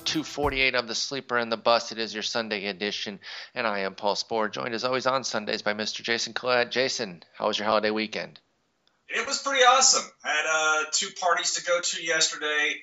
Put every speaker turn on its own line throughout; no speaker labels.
episode 248 of The Sleeper and the Bust. It is your Sunday edition, and I am Paul Sporer, joined as always on Sundays by Mr. Jason Collette. Jason, how was your holiday weekend?
It was pretty awesome. I had uh, two parties to go to yesterday.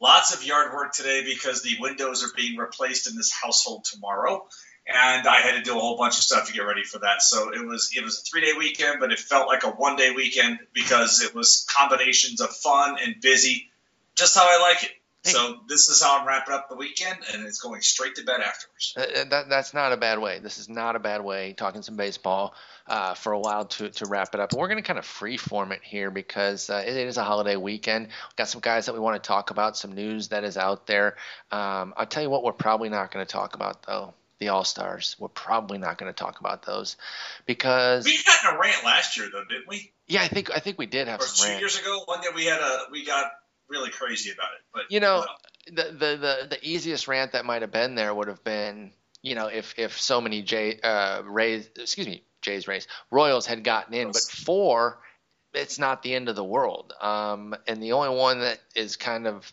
Lots of yard work today because the windows are being replaced in this household tomorrow, and I had to do a whole bunch of stuff to get ready for that. So it was it was a three day weekend, but it felt like a one day weekend because it was combinations of fun and busy, just how I like it. So this is how I'm wrapping up the weekend, and it's going straight to bed afterwards.
Uh, that, that's not a bad way. This is not a bad way. Talking some baseball uh, for a while to, to wrap it up. We're going to kind of freeform it here because uh, it, it is a holiday weekend. We've got some guys that we want to talk about, some news that is out there. Um, I'll tell you what, we're probably not going to talk about though. The All Stars. We're probably not going to talk about those because
we had a rant last year, though, didn't we?
Yeah, I think I think we did have
or
some
two
rant.
years ago. One day we had a we got really crazy about it. But
you know, the, the the the easiest rant that might have been there would have been, you know, if if so many J uh Rays, excuse me, Jays Rays Royals had gotten in, but four, it's not the end of the world. Um, and the only one that is kind of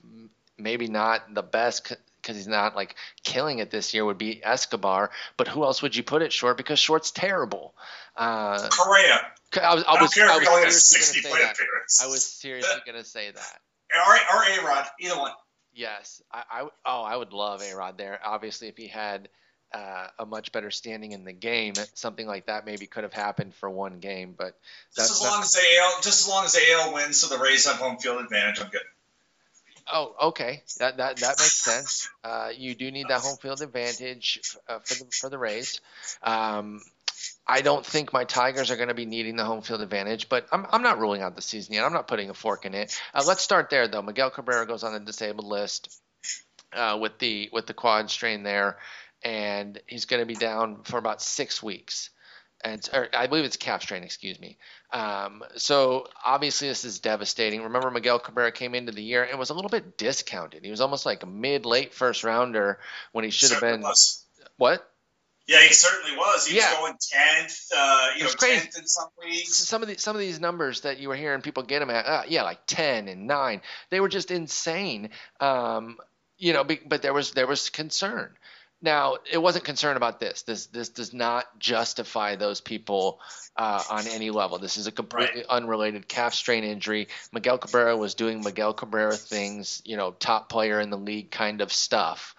maybe not the best because he's not like killing it this year would be Escobar. But who else would you put it short? Because short's terrible. Uh,
Correa.
I was, I
I
was,
don't
I was
he only has
seriously gonna say that. I was seriously going to say that.
Or, or A Rod, either one.
Yes, I, I oh I would love A Rod there. Obviously, if he had uh, a much better standing in the game, something like that maybe could have happened for one game. But
Just
that's
as long as AL, just as long as AL wins, so the Rays have home field advantage, I'm good.
oh okay, that that that makes sense. Uh, you do need that home field advantage uh, for the for the Rays. Um, I don't think my Tigers are going to be needing the home field advantage, but I'm, I'm not ruling out the season yet. I'm not putting a fork in it. Uh, let's start there though. Miguel Cabrera goes on the disabled list uh, with the with the quad strain there, and he's going to be down for about six weeks. And I believe it's calf strain, excuse me. Um, so obviously this is devastating. Remember, Miguel Cabrera came into the year and was a little bit discounted. He was almost like a mid late first rounder when he should have been what?
Yeah, he certainly was. He
Yeah.
was going tenth, uh, you know,
crazy.
tenth in some leagues.
some of the some of these numbers that you were hearing people get him at, uh, yeah, like ten and nine, they were just insane. Um, you know, be, but there was there was concern. Now, it wasn't concern about this. This this does not justify those people uh, on any level. This is a completely unrelated calf strain injury. Miguel Cabrera was doing Miguel Cabrera things, you know, top player in the league kind of stuff.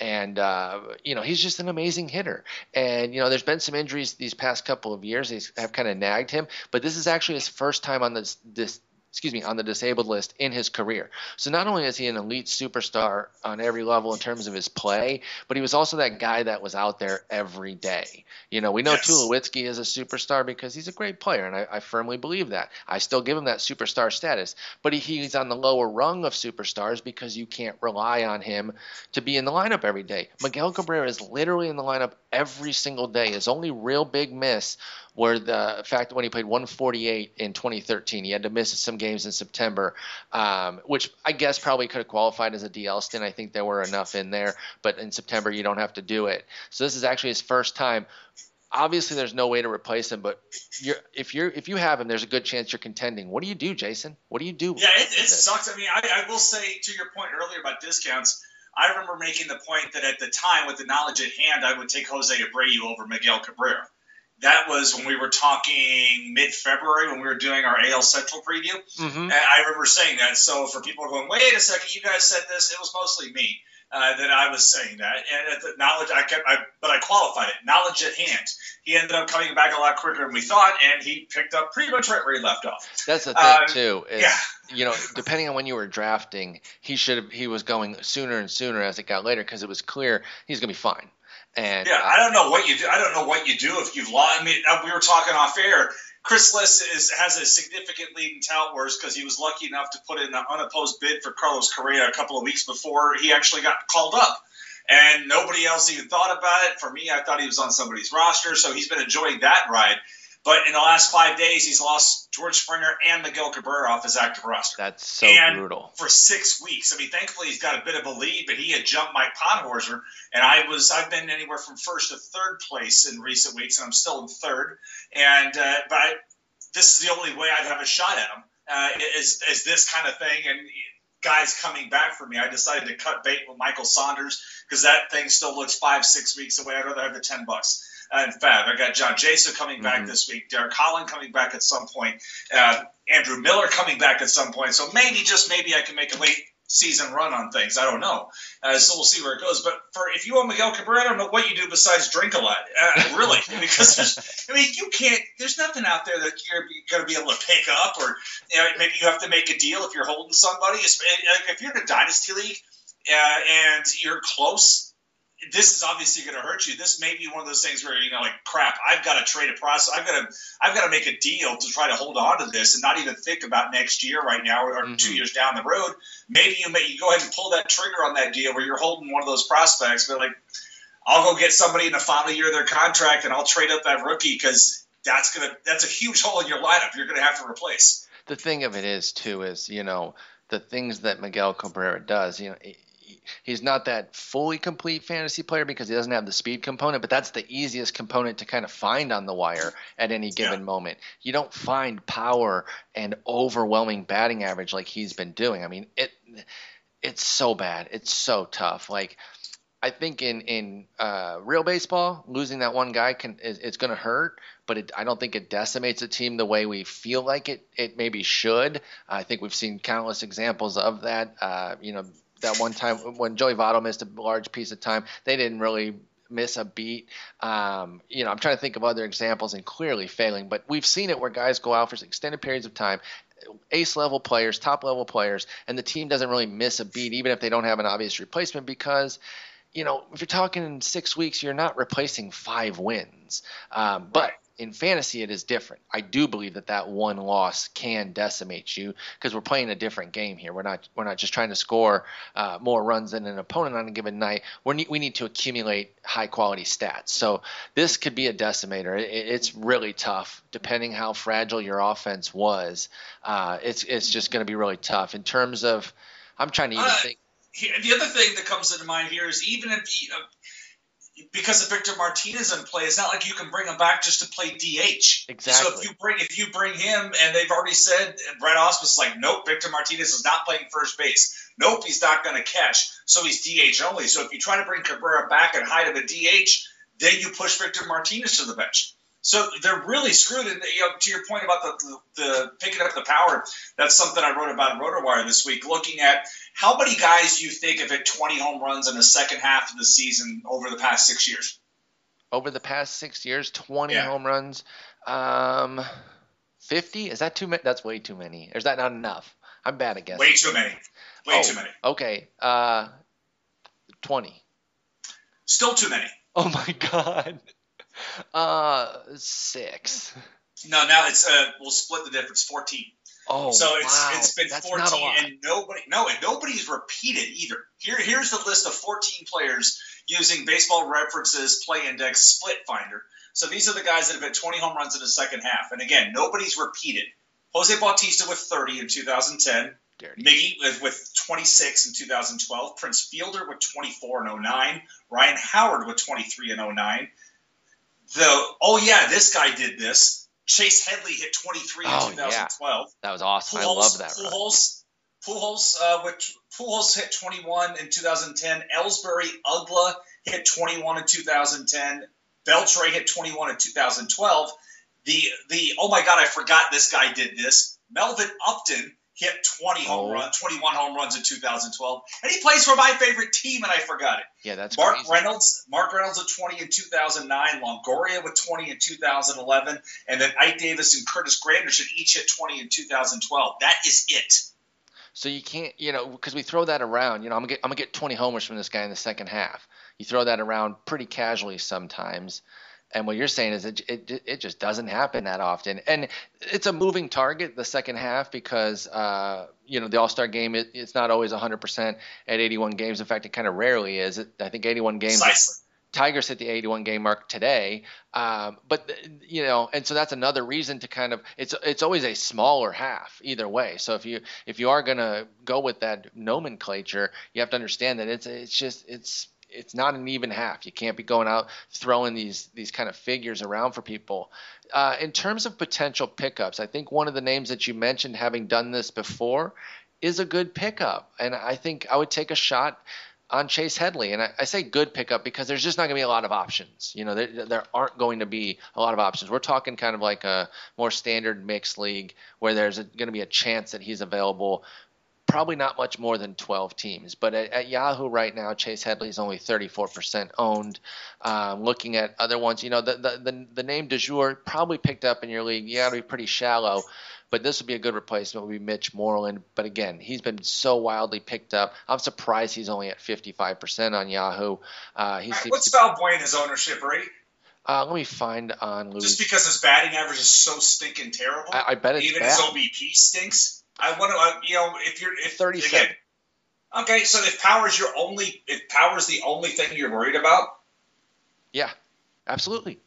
And uh, you know he's just an amazing hitter. And you know there's been some injuries these past couple of years. They have kind of nagged him, but this is actually his first time on this this excuse me on the disabled list in his career. So not only is he an elite superstar on every level in terms of his play, but he was also that guy that was out there every day. You know we know
Yes.
Tulowitzki is a superstar because he's a great player, and I, I firmly believe that. I still give him that superstar status, but he, he's on the lower rung of superstars because you can't rely on him to be in the lineup every day. Miguel Cabrera is literally in the lineup every single day. His only real big miss were the fact that when he played 148 in 2013, he had to miss some games in September, um, which I guess probably could have qualified as a DL stint. I think there were enough in there, but in September you don't have to do it. So this is actually his first time. Obviously, there's no way to replace him, but you're, if you're if you have him, there's a good chance you're contending. What do you do, Jason? What do you do?
Yeah, it, it sucks. I mean, I, I will say to your point earlier about discounts, I remember making the point that at the time, with the knowledge at hand, I would take Jose Abreu over Miguel Cabrera. That was when we were talking mid February when we were doing our AL Central preview.
Mm-hmm.
And I remember saying that. So for people going, wait a second, you guys said this, it was mostly me uh, that I was saying that. And at the knowledge, I kept, I, but I qualified it. Knowledge at hand. He ended up coming back a lot quicker than we thought, and he picked up pretty much right where he left off.
That's the thing
Uh,
too. is,
yeah.
You know, depending on when you were drafting, he should have. He was going sooner and sooner as it got later because it was clear he's going to be fine. And
Yeah,
uh,
I don't know what you do. I don't know what you do if you've lost. I mean, uh, we were talking off air. Chris Liss is, has a significant lead in tout wars because he was lucky enough to put in an unopposed bid for Carlos Correa a couple of weeks before he actually got called up. And nobody else even thought about it. For me, I thought he was on somebody's roster, so he's been enjoying that ride. But in the last five days, he's lost George Springer and Miguel Cabrera off his active roster
that's so
and
brutal.
for six weeks. I mean, thankfully he's got a bit of a lead, but he had jumped Mike Podhorzer, and I was I've been anywhere from first to third place in recent weeks, and I'm still in third. And uh, but I, this is the only way I'd have a shot at him uh, is is this kind of thing, and guys coming back for me. I decided to cut bait with Michael Saunders because that thing still looks five, six weeks away. I'd rather have the 10 bucks. And Fab, I got John Jaso coming back mm-hmm. this week, Derek Holland coming back at some point, uh, Andrew Miller coming back at some point. So maybe, just maybe, I can make a late season run on things. I don't know. Uh, so we'll see where it goes. But for if you own Miguel Cabrera, I don't know what you do besides drink a lot. Uh, really, because I mean, you can't. There's nothing out there that you're going to be able to pick up, or you know, maybe you have to make a deal if you're holding somebody. If you're in a dynasty league uh, and you're close this is obviously going to hurt you. This may be one of those things where you know, like, crap, I've got to trade a process. I've got to, I've got to make a deal to try to hold on to this and not even think about next year right now or mm-hmm. two years down the road. Maybe you may you go ahead and pull that trigger on that deal where you're holding one of those prospects, but like, I'll go get somebody in the final year of their contract and I'll trade up that rookie because that's gonna that's a huge hole in your lineup. You're gonna have to replace.
The thing of it is too is you know the things that Miguel Cabrera does. You know he's not that fully complete fantasy player because he doesn't have the speed component, but that's the easiest component to kind of find on the wire at any given yeah. moment. You don't find power and overwhelming batting average like he's been doing. I mean, it it's so bad. It's so tough. Like I think in in uh, real baseball, losing that one guy can is, it's going to hurt, but it, I don't think it decimates a team the way we feel like it it maybe should. I think we've seen countless examples of that. Uh, you know, that one time when Joey Votto missed a large piece of time, they didn't really miss a beat. Um, you know, I'm trying to think of other examples and clearly failing, but we've seen it where guys go out for extended periods of time, ace level players, top level players, and the team doesn't really miss a beat, even if they don't have an obvious replacement, because you know, if you're talking in six weeks, you're not replacing five wins. Um, but in fantasy it is different. I do believe that that one loss can decimate you because we're playing a different game here. We're not we're not just trying to score uh, more runs than an opponent on a given night. We we need to accumulate high quality stats. So this could be a decimator. It, it's really tough depending how fragile your offense was. Uh, it's it's just going to be really tough in terms of. I'm trying to even uh, think.
The other thing that comes into mind here is even if you, because of Victor Martinez in play, it's not like you can bring him back just to play DH.
Exactly.
So if you bring if you bring him, and they've already said, Brad Ausmus is like, nope, Victor Martinez is not playing first base. Nope, he's not going to catch, so he's DH only. So if you try to bring Cabrera back and hide him at DH, then you push Victor Martinez to the bench. So they're really screwed. And you know, to your point about the, the, the, picking up the power, that's something I wrote about in RotoWire this week, looking at how many guys you think have hit 20 home runs in the second half of the season over the past six years.
Over the past six years, 20 yeah. home runs. Um, 50? Is that too many? That's way too many. Or is that not enough? I'm bad at guessing.
Way too many. Way oh, too many.
Okay. Uh, 20.
Still too many.
Oh my God. Uh, six.
No, now it's uh, we'll split the difference. Fourteen.
Oh,
so it's
wow.
it's been
That's
14 and nobody no and nobody's repeated either. Here here's the list of 14 players using baseball references play index split finder. So these are the guys that have hit 20 home runs in the second half. And again, nobody's repeated. Jose Bautista with 30 in 2010. Dirty. Miggy with, with 26 in 2012. Prince Fielder with 24 in 09. Ryan Howard with 23 in 09 the oh yeah, this guy did this. Chase Headley hit 23 oh, in 2012.
Yeah. That was awesome. Pujols, I love that.
Pujols, Pujols, uh, which Pujols hit 21 in 2010. Ellsbury Uggla hit 21 in 2010. Beltre hit 21 in 2012. The the oh my god, I forgot this guy did this. Melvin Upton hit 20 home oh. runs, 21 home runs in 2012, and he plays for my favorite team, and I forgot it.
Yeah, that's
Mark
crazy.
Reynolds. Mark Reynolds with 20 in 2009, Longoria with 20 in 2011, and then Ike Davis and Curtis Granderson each hit 20 in 2012. That is it.
So you can't, you know, because we throw that around. You know, I'm gonna get I'm gonna get 20 homers from this guy in the second half. You throw that around pretty casually sometimes. And what you're saying is it, it, it just doesn't happen that often, and it's a moving target the second half because uh, you know the All Star game it, it's not always 100 percent at 81 games. In fact, it kind of rarely is. It, I think 81 games.
Precisely.
Tigers hit the 81 game mark today, um, but you know, and so that's another reason to kind of it's it's always a smaller half either way. So if you if you are gonna go with that nomenclature, you have to understand that it's it's just it's it's not an even half. You can't be going out throwing these these kind of figures around for people. Uh, in terms of potential pickups, I think one of the names that you mentioned, having done this before, is a good pickup. And I think I would take a shot on Chase Headley. And I, I say good pickup because there's just not going to be a lot of options. You know, there, there aren't going to be a lot of options. We're talking kind of like a more standard mixed league where there's going to be a chance that he's available. Probably not much more than 12 teams, but at, at Yahoo right now, Chase Headley is only 34% owned. Um, looking at other ones, you know, the, the the the name de jour probably picked up in your league. You got to be pretty shallow but this would be a good replacement. Would be Mitch Moreland, but again, he's been so wildly picked up. I'm surprised he's only at 55% on Yahoo. Uh,
he's, right, what's Valbuena's ownership rate?
Uh, let me find on
Louis. Just because his batting average is so stinking terrible.
I, I bet it's
even
bad.
his OBP stinks. I want to, uh, you know, if you're if
37. Again,
okay, so if power is your only, if power is the only thing you're worried about.
Yeah, absolutely.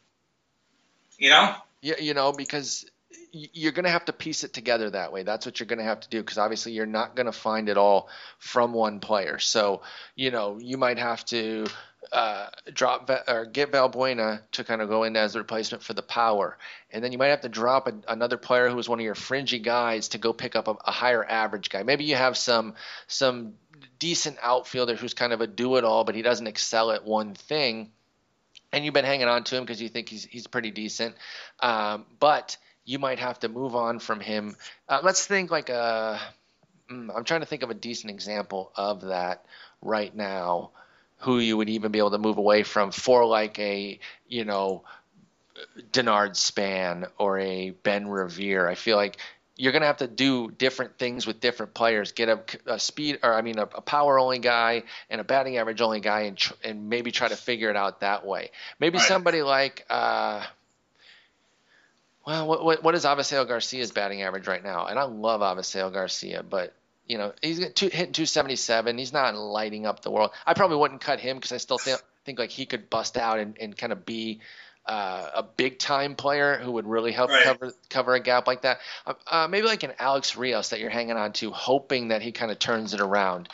You know.
Yeah, you know because you're going to have to piece it together that way. That's what you're going to have to do because obviously you're not going to find it all from one player. So, you know, you might have to uh, drop or get Valbuena to kind of go in as a replacement for the power, and then you might have to drop a, another player who is one of your fringy guys to go pick up a, a higher average guy. Maybe you have some some decent outfielder who's kind of a do it all, but he doesn't excel at one thing, and you've been hanging on to him because you think he's he's pretty decent, um, but you might have to move on from him. Uh, let's think like a. Mm, I'm trying to think of a decent example of that right now. Who you would even be able to move away from for like a you know Denard Span or a Ben Revere. I feel like you're going to have to do different things with different players. Get a, a speed, or I mean, a, a, power only guy and a batting average only guy, and tr- and maybe try to figure it out that way. Maybe right. somebody like uh, well, what, what, what is Avisail Garcia's batting average right now? And I love Avisail Garcia, but you know he's two, hitting 277. He's not lighting up the world. I probably wouldn't cut him because I still think think like he could bust out and, and kind of be uh, a big time player who would really help right. cover cover a gap like that. Uh, uh, maybe like an Alex Rios that you're hanging on to, hoping that he kind of turns it around.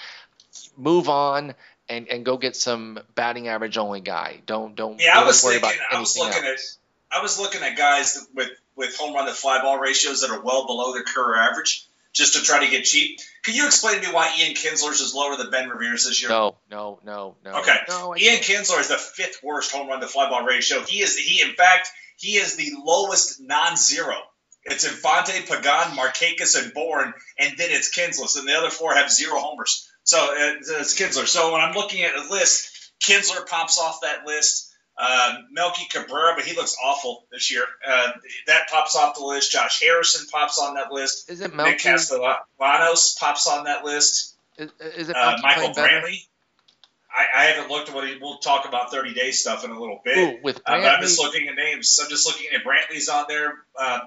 Move on and, and go get some batting average only guy. Don't don't
yeah, I was
worry
thinking, I was looking
else.
At, I was looking at guys with with home run to fly ball ratios that are well below their career average, just to try to get cheap. Can you explain to me why Ian Kinsler's is lower than Ben Revere's this year?
No, no, no, no.
Okay,
no,
Ian Kinsler is the fifth worst home run to fly ball ratio. He is he in fact he is the lowest non-zero. It's Infante, Pagan, Markakis, and Bourn, and then it's Kinsler, and the other four have zero homers. So uh, it's Kinsler. So when I'm looking at a list, Kinsler pops off that list. Uh, Melky Cabrera, but he looks awful this year. Uh, that pops off the list. Josh Harrison pops on that list.
Is it Melky?
Nick Castellanos pops on that list.
Is, is it
uh, Michael Brantley? I, I, haven't looked at what he. We'll talk about 30 day stuff in a little bit.
Ooh, with
uh, but I'm just looking at names. I'm just looking at Brantley's on there. Uh,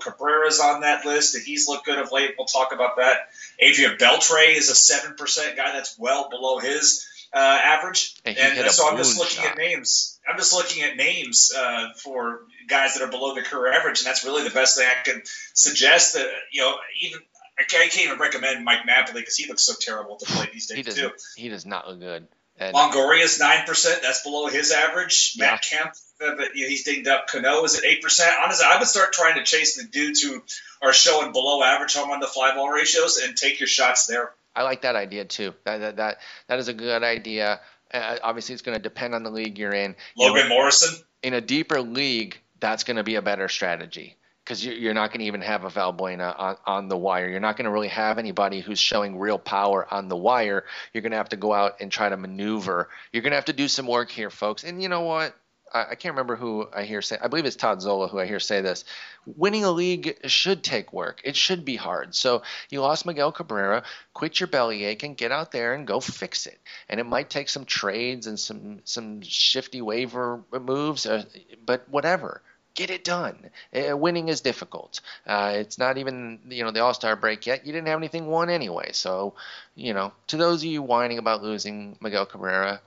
Cabrera's on that list. If he's looked good of late, we'll talk about that. Adrian Beltre is a seven percent guy. That's well below his uh, average.
And,
and so I'm just
looking
shot. at names. I'm just looking at names uh, for guys that are below the career average, and that's really the best thing I can suggest. That you know, even I can't even recommend Mike Napoli because he looks so terrible to play these days
he does,
too.
He does not look good.
And Longoria is nine percent. That's below his average. Yeah. Matt Kemp, uh, you know, he's dinged up. Cano is at eight percent. Honestly, I would start trying to chase the dudes who are showing below average home run to fly ball ratios and take your shots there.
I like that idea too. That that that, that is a good idea. Uh, obviously, it's going to depend on the league you're in.
Logan
know,
Morrison.
In a deeper league, that's going to be a better strategy because you're not going to even have a Valbuena on, on the wire. You're not going to really have anybody who's showing real power on the wire. You're going to have to go out and try to maneuver. You're going to have to do some work here, folks. And you know what? I, can't remember who I hear say. I believe it's Todd Zola who I hear say this. Winning a league should take work. It should be hard. So you lost Miguel Cabrera. Quit your bellyache and get out there and go fix it. And it might take some trades and some some shifty waiver moves, uh, but whatever get it done. Uh, winning is difficult. Uh, it's not even you know the All Star break yet. You didn't have anything won anyway. So you know to those of you whining about losing Miguel Cabrera,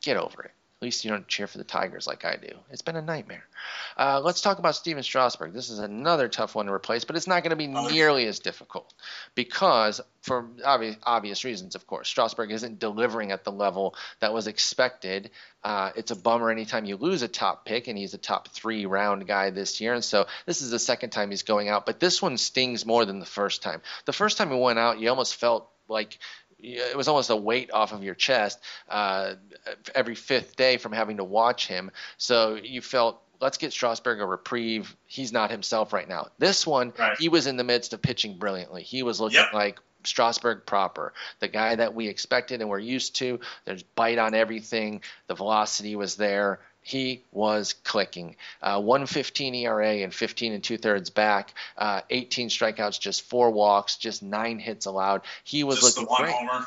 get over it least you don't cheer for the Tigers like I do. It's been a nightmare. Uh, let's talk about Stephen Strasburg. This is another tough one to replace, but it's not going to be nearly as difficult because, for obvious, obvious reasons, of course, Strasburg isn't delivering at the level that was expected. Uh, it's a bummer anytime you lose a top pick, and he's a top three round guy this year. And so this is the second time he's going out, but this one stings more than the first time. The first time he went out, you almost felt like it was almost a weight off of your chest uh, every fifth day from having to watch him. So you felt, let's get Strasburg a reprieve. He's not himself right now. This one, right. he was in the midst of pitching brilliantly. He was looking yep. like Strasburg proper, the guy that we expected and we're used to. There's bite on everything. The velocity was there he was clicking. Uh, 115 ERA and 15 and two thirds back, uh, 18 strikeouts, just four walks, just nine hits allowed. He was
just
looking great.
Homer.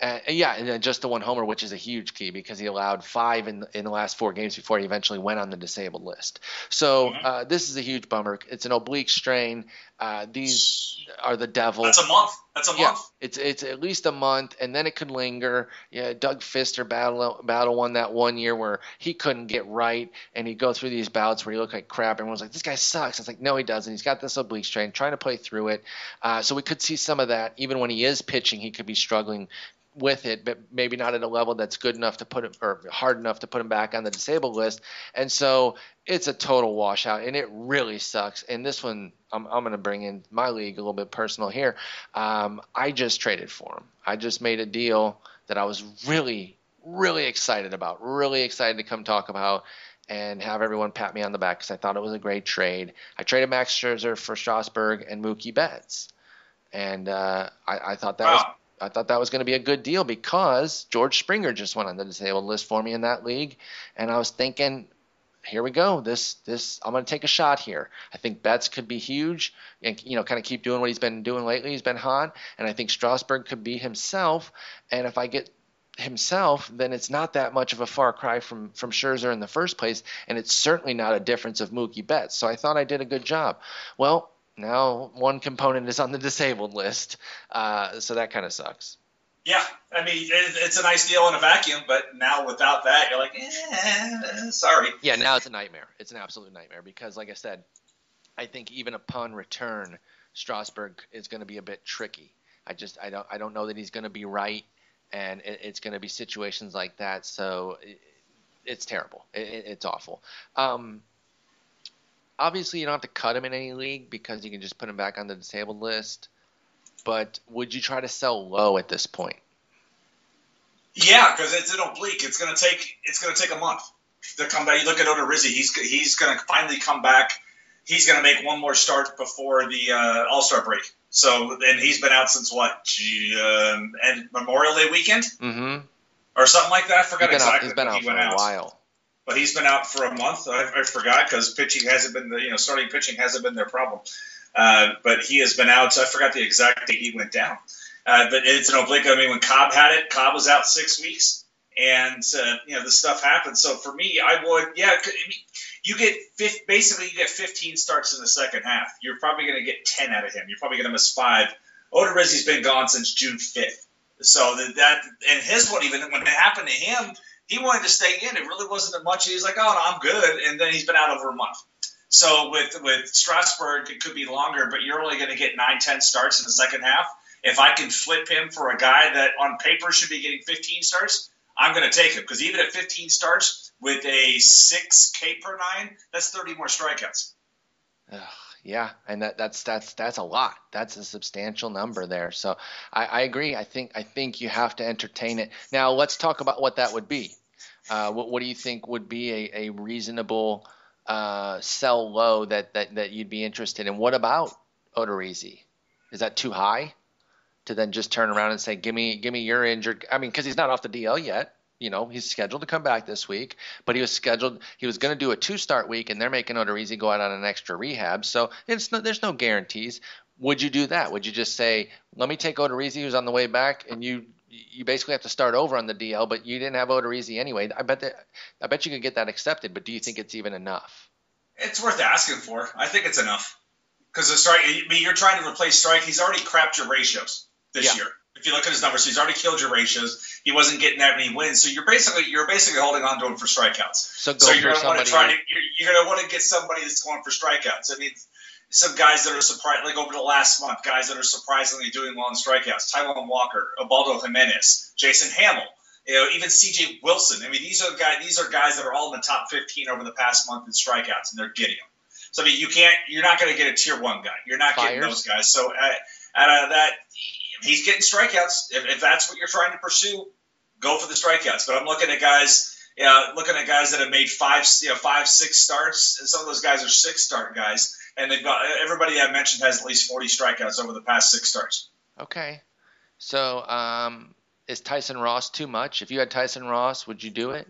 Uh, yeah, and then just the one homer, which is a huge key because he allowed five in in the last four games before he eventually went on the disabled list. So mm-hmm. uh, this is a huge bummer. It's an oblique strain. Uh, these are the devil.
That's a month. That's a
yeah. It's it's at least a month, and then it could linger. Yeah, Doug Fister battle battle won that one year where he couldn't get right, and he'd go through these bouts where he looked like crap. Everyone's like, "This guy sucks." It's like, no, he doesn't. He's got this oblique strain, trying to play through it. Uh, so we could see some of that. Even when he is pitching, he could be struggling with it, but maybe not at a level that's good enough to put him or hard enough to put him back on the disabled list. And so it's a total washout, and it really sucks. And this one, I'm, I'm going to bring in my league a little bit personal here. Um, I just traded for him. I just made a deal that I was really, really excited about, really excited to come talk about. And have everyone pat me on the back because I thought it was a great trade. I traded Max Scherzer for Strasburg and Mookie Betts, and uh, I, I, thought that wow. was I thought that was going to be a good deal because George Springer just went on the disabled list for me in that league, and I was thinking, here we go. This this I'm going to take a shot here. I think Betts could be huge, and you know, kind of keep doing what he's been doing lately. He's been hot, and I think Strasburg could be himself. And if I get himself, then it's not that much of a far cry from from Scherzer in the first place, and it's certainly not a difference of Mookie Betts. So I thought I did a good job. Well, now one component is on the disabled list, uh, so that kind of sucks.
Yeah, I mean it, it's a nice deal in a vacuum, but now without that, you're like, eh, sorry.
Yeah, now it's a nightmare. It's an absolute nightmare because, like I said, I think even upon return, Strasburg is going to be a bit tricky. I just I don't I don't know that he's going to be right, and it, it's going to be situations like that. So it, it's terrible. It, it's awful. Um, obviously you don't have to cut him in any league because you can just put him back on the disabled list. But would you try to sell low at this point?
Yeah, because it's an oblique. It's gonna take it's gonna take a month to come back. You look at Odorizzi. He's he's gonna finally come back. He's gonna make one more start before the uh, All Star break. So and he's been out since what? Um, and Memorial Day weekend.
Mm-hmm.
Or something like that. I forgot
he's
exactly.
Out, he's been out
he
for a out. while
but he's been out for a month. I, I forgot because pitching hasn't been the you know starting pitching hasn't been their problem. Uh, but he has been out. So I forgot the exact date he went down. Uh, but it's an oblique. I mean, when Cobb had it, Cobb was out six weeks, and uh, you know the stuff happened. So for me, I would yeah. You get basically you get 15 starts in the second half. You're probably going to get 10 out of him. You're probably going to miss five. Odorizzi's been gone since June 5th. So that and his one even when it happened to him, he wanted to stay in. It really wasn't much. He's like, oh, no, I'm good. And then he's been out over a month. So with with Strasburg, it could be longer, but you're only going to get nine, ten starts in the second half. If I can flip him for a guy that on paper should be getting 15 starts, I'm going to take him because even at 15 starts with a six K per nine, that's 30 more strikeouts.
Ugh. Yeah, and that, that's that's that's a lot. That's a substantial number there. So I, I, agree. I think I think you have to entertain it. Now let's talk about what that would be. Uh, what, what do you think would be a, a reasonable uh, sell low that, that that you'd be interested in? What about Odorizzi? Is that too high to then just turn around and say, "Give me give me your injured"? I mean, because he's not off the DL yet you know, he's scheduled to come back this week, but he was scheduled, he was going to do a two start week, and they're making Odorizzi go out on an extra rehab. So it's no, there's no guarantees. Would you do that? Would you just say, let me take Odorizzi, who's on the way back, and you you basically have to start over on the DL, but you didn't have Odorizzi anyway. I bet that, I bet you could get that accepted, but do you think it's even enough?
It's worth asking for. I think it's enough because the strike. I mean, you're trying to replace strike. He's already crapped your ratios this yeah. year. If you look at his numbers, he's already killed your ratios. He wasn't getting that many wins, so you're basically you're basically holding on to him for strikeouts.
So go
So you're going to want to try to you're, you're going to want to get somebody that's going for strikeouts. I mean, some guys that are surprised, like over the last month, guys that are surprisingly doing well in strikeouts: Taijuan Walker, Ubaldo Jimenez, Jason Hammel, you know, even C.J. Wilson. I mean, these are guys these are guys that are all in the top 15 over the past month in strikeouts, and they're getting them. So I mean, you can't you're not going to get a tier one guy. You're not getting those guys. So uh, out of that, he's getting strikeouts. If, if that's what you're trying to pursue, go for the strikeouts. But I'm looking at guys. Yeah, looking at guys that have made five, you know, five, six starts, and some of those guys are six start guys, and they've got everybody I mentioned has at least 40 strikeouts over the past six starts.
Okay. So um, is Tyson Ross too much? If you had Tyson Ross, would you do it?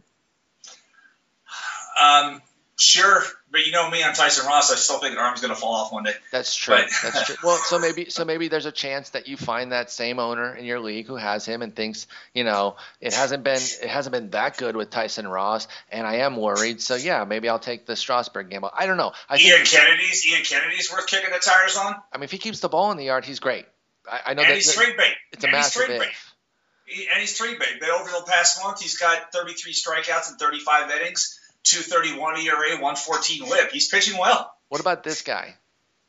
Um, sure, but you know me I'm Tyson Ross, I still think an arm's going to fall off one day.
That's true.
Right.
That's true. Well, so maybe so maybe there's a chance that you find that same owner in your league who has him and thinks, you know, it hasn't been it hasn't been that good with Tyson Ross, and I am worried. So yeah, maybe I'll take the Strasburg gamble. I don't know. I
Ian Kennedy's Ian Kennedy's worth kicking the tires on,
I mean if he keeps the ball in the yard, he's great. I, I know
and
that,
he's
that
bait.
it's a
and he's
massive
trade bait.
if.
He- and he's bait. But over the past month, he's got 33 strikeouts and 35 innings, 231 ERA, 114 WHIP. He's pitching well.
What about this guy?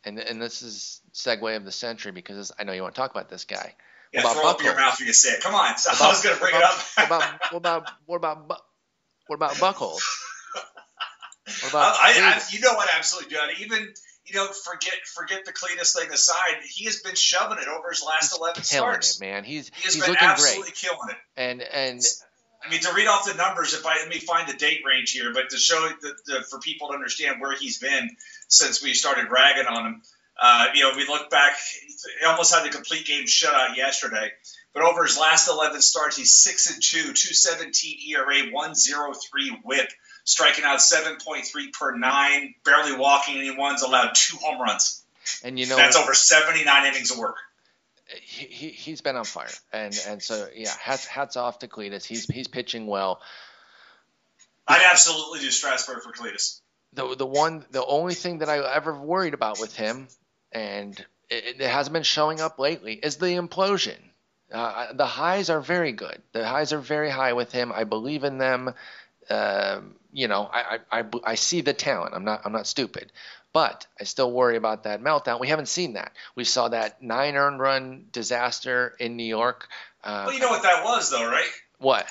And and this is segue of the century because I know you want to talk about this guy.
Yeah,
What about
throw up your mouth if you say it. Come on, so I was going to bring
about-
it up.
What about what about what about what about Buchholz? What
I,
about
I, I, you know what? Absolutely, John. Even you know, forget forget the Cletus thing aside. He has been shoving it over his last 11
killing
starts.
it, man. He's
He has
he's
been
looking
absolutely
great.
killing it.
And and
I mean, to read off the numbers, if I let me find the date range here, but to show the, the, for people to understand where he's been since we started ragging on him. Uh, you know, we look back, he almost had the complete game shutout yesterday. But over his last 11 starts, he's six and two, 217 ERA, 103 WHIP, striking out 7.3 per nine, barely walking anyone's allowed two home runs.
and you know
That's over 79 innings of work.
He, he he's been on fire. And and so yeah, hats hats off to Cletus. He's he's pitching well.
I'd absolutely do Strasburg for Cletus.
the the one the only thing that I ever worried about with him, and it, it hasn't been showing up lately, is the implosion. Uh, the highs are very good. The highs are very high with him. I believe in them. Um, you know, I, I, I, I see the talent. I'm not I'm not stupid, but I still worry about that meltdown. We haven't seen that. We saw that nine earned run disaster in New York. Uh,
Well, you know what that was, though, right?
what?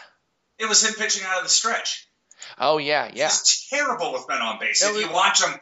It was him pitching out of the stretch.
Oh yeah, yeah.
He's terrible with men on base. If you watch them,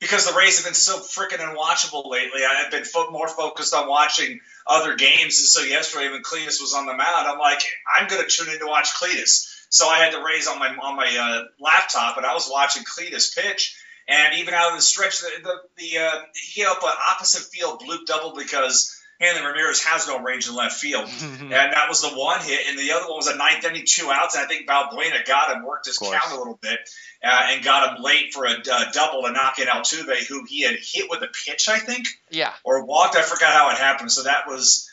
because the Rays have been so freaking unwatchable lately, I've been fo- more focused on watching other games. And so yesterday, when Cletus was on the mound, I'm like, I'm going to tune in to watch Cletus. So I had the Rays on my on my uh, laptop, and I was watching Cletus pitch. And even out of the stretch, the the, the uh, he gave up an opposite field bloop double because Hanley Ramirez has no range in left field. and that was the one hit, and the other one was a ninth inning, two outs, and I think Valbuena got him, worked his count a little bit, uh, and got him late for a uh, double to knock in Altuve, who he had hit with a pitch, I think,
yeah.
or walked. I forgot how it happened. So that was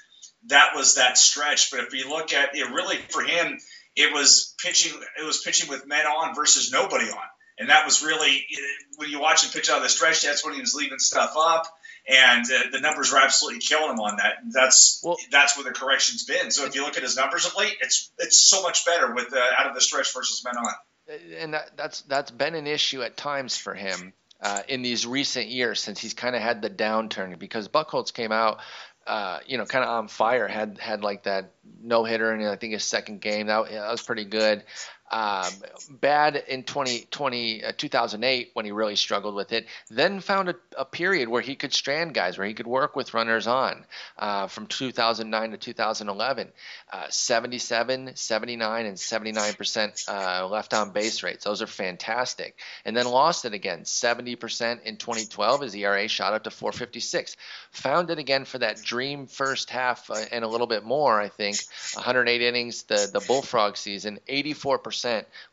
that was that stretch. But if you look at it, really for him, it was pitching. It was pitching with men on versus nobody on, and that was really when you watch him pitch out of the stretch. That's when he was leaving stuff up. And uh, the numbers were absolutely killing him on that. That's
Well-
that's where the correction's been. So if you look at his numbers of late, it's it's so much better with uh, out of the stretch versus men on.
and that, that's that's been an issue at times for him uh, in these recent years since he's kind of had the downturn because Buchholz came out, uh, you know, kind of on fire, had had like that no hitter in I think his second game that, that was pretty good. Um, bad in 2020, uh, 2008 when he really struggled with it. Then found a, a period where he could strand guys, where he could work with runners on uh, from 2009 to 2011. Uh, 77, 79, and 79 percent uh, left on base rates. Those are fantastic. And then lost it again, 70 percent in 2012. His ERA shot up to 456. Found it again for that dream first half uh, and a little bit more. I think 108 innings, the the Bullfrog season, 84 percent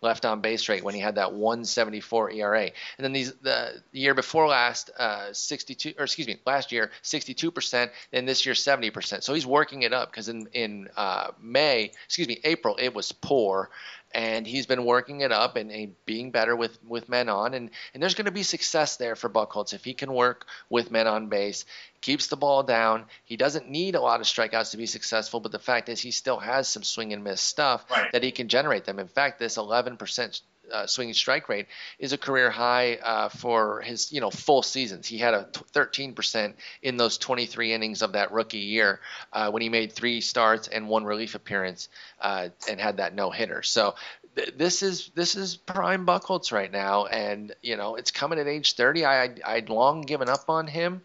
left on base rate when he had that 174 ERA. And then these the, the year before last, uh, 62 or excuse me, last year 62 percent, and this year 70 percent. So he's working it up because in in uh, May, excuse me, April, it was poor. And he's been working it up and, and being better with with men on, and and there's going to be success there for Buchholz if he can work with men on base, keeps the ball down. He doesn't need a lot of strikeouts to be successful, but the fact is he still has some swing and miss stuff
Right.
that he can generate them. In fact, this 11% uh, swinging strike rate is a career high uh, for his you know full seasons. He had a t- 13% in those 23 innings of that rookie year uh, when he made three starts and one relief appearance uh, and had that no hitter. So th- this is this is prime Buchholz right now, and you know it's coming at age 30. I I'd, I'd long given up on him,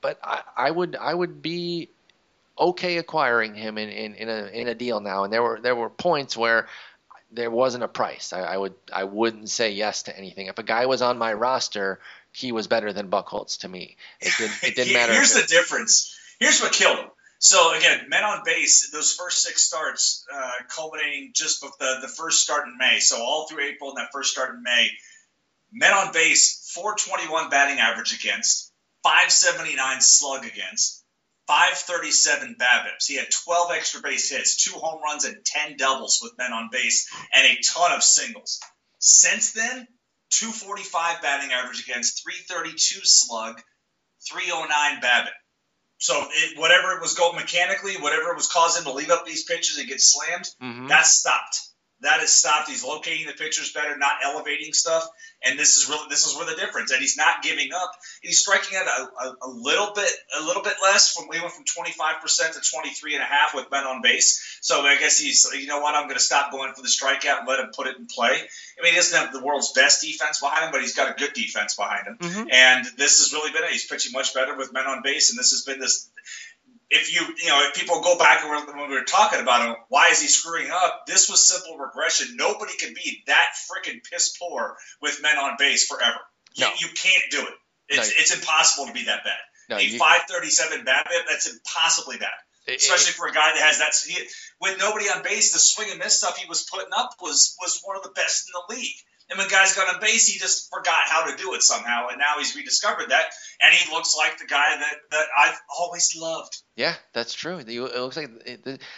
but I, I would I would be okay acquiring him in, in, in a in a deal now. And there were there were points where there wasn't a price. I, I would I wouldn't say yes to anything. If a guy was on my roster, he was better than Buchholz to me. It, did, it didn't matter.
Here's the difference. Here's what killed him. So again, men on base, those first six starts, uh, culminating just with the the first start in May. So all through April and that first start in May, men on base, 421 batting average against, 579 slug against, 537 BABIPs. He had 12 extra base hits, two home runs, and 10 doubles with men on base, and a ton of singles. Since then, 245 batting average against, 332 slug, 309 BABIP. So it, whatever it was going mechanically, whatever it was causing to leave up these pitches and get slammed,
Mhm.
that stopped. That has stopped. He's locating the pitchers better, not elevating stuff, and this is really this is where the difference. And he's not giving up. He's striking out a, a, a little bit a little bit less. From we went from 25 percent to 23 and a half with men on base. So I guess he's you know what I'm going to stop going for the strikeout and let him put it in play. I mean he doesn't have the world's best defense behind him, but he's got a good defense behind him.
Mhm.
And this has really been it. He's pitching much better with men on base, and this has been this. If you you know if people go back and we're- when we were talking about him, why is he screwing up? This was simple regression. Nobody can be that freaking piss poor with men on base forever. You,
No.
you can't do it. It's,
No.
it's impossible to be that bad.
No,
a
you-
537 BABIP, that's impossibly bad.
it-
Especially for a guy that has that. He, with nobody on base, the swing and miss stuff he was putting up was was one of the best in the league. And when guys got on base, he just forgot how to do it somehow, and now he's rediscovered that, and he looks like the guy that, that I've always loved.
Yeah, that's true. It looks like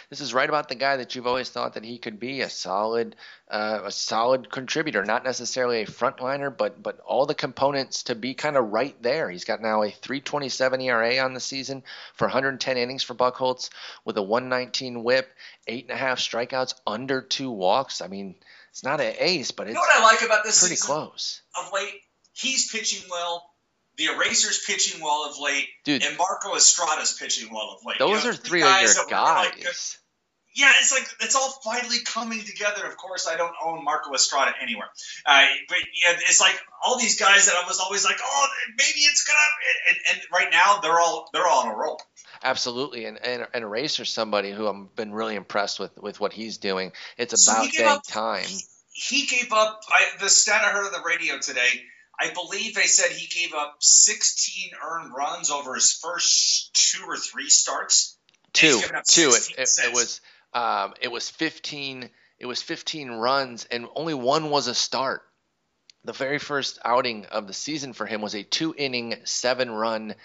this is right about the guy that you've always thought that he could be a solid, uh, a solid contributor. Not necessarily a frontliner, but but all the components to be kind of right there. He's got now a 3.27 ERA on the season for 110 innings for Buchholz with a 119 WHIP, eight and a half strikeouts, under two walks. I mean, it's not an ace, but
You
it's
know what I like about this
pretty close,
of late? He's pitching well. The Eraser's pitching well of late,
dude.
and Marco Estrada's pitching well of late. You
Those
know,
are three of your
were like-
guys.
yeah, it's like it's all finally coming together. Of course, I don't own Marco Estrada anywhere, uh, but yeah, it's like all these guys that I was always like, oh, maybe it's gonna. And, and right now, they're all they're all on a roll.
Absolutely, and and, and Eraser's somebody who I've been really impressed with with what he's doing. It's about
gave
dang
up-
time.
He gave up I, the stat I heard on the radio today. I believe they said he gave up 16 earned runs over his first two or three starts.
Two,
he's given up
two. It, it, it was um, it was fifteen. It was fifteen runs, and only one was a start. The very first outing of the season for him was a two inning, seven run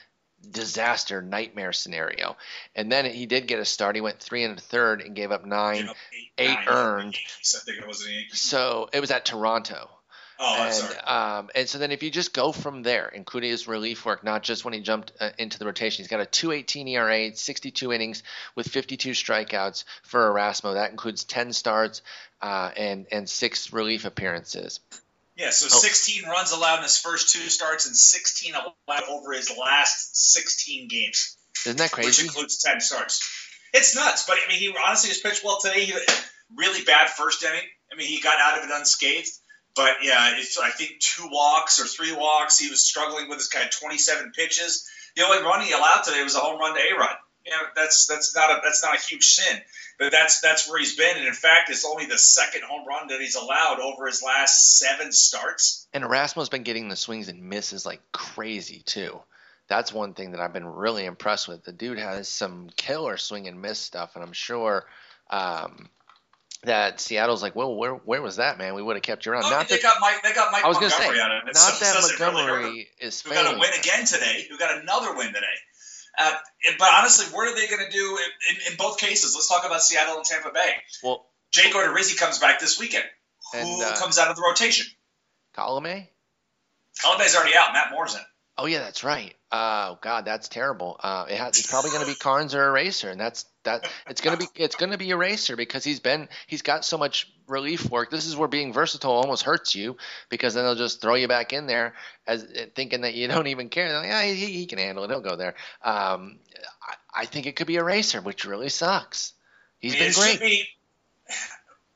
disaster nightmare scenario, and then he did get a start. He went three and a third and gave up nine.
Up eight,
eight
nine
earned.
Yankees. I think it was.
So it was at Toronto.
Oh, I'm
and
sorry.
um, and so then if you just go from there, including his relief work, not just when he jumped uh, into the rotation, he's got a 2.18 ERA, 62 innings with 52 strikeouts for Erasmo. That includes 10 starts uh, and and six relief appearances.
Yeah, so
Oh.
16 runs allowed in his first two starts and 16 allowed over his last 16 games,
Isn't that crazy?
which includes 10 starts. It's nuts, but I mean, he honestly has pitched well today. He really bad first inning. I mean, he got out of it unscathed. But yeah, it's I think two walks or three walks. He was struggling with his guy 27 pitches. The only run he allowed today was a home run to A Rod. You know, that's that's not a that's not a huge sin, but that's that's where he's been. And in fact, it's only the second home run that he's allowed over his last seven starts.
And Erasmo's been getting the swings and misses like crazy too. That's one thing that I've been really impressed with. The dude has some killer swing and miss stuff, and I'm sure um, that Seattle's like, well, where where was that man? We would have kept you around.
Oh,
Not
they
that
got Mike. They got Mike
I was say,
out of it.
not
so
that
doesn't really.
Montgomery is
Who got a win again today? Who got another win today? Uh, but honestly, what are they going to do in, in, in both cases? Let's talk about Seattle and Tampa Bay.
Well,
Jake Odorizzi comes back this weekend. Who
And, uh,
comes out of the rotation?
Colome?
Columbus already out. Matt Moore's in.
Oh yeah, that's right. Oh God, that's terrible. Uh, it has, it's probably going to be Karns or Eraser, and that's that. It's going to be it's going to be Eraser because he's been he's got so much relief work. This is where being versatile almost hurts you because then they'll just throw you back in there as thinking that you don't even care. Like, yeah, he, he can handle it. He'll go there. Um, I, I think it could be Eraser, which really sucks. He's been
it
great.
be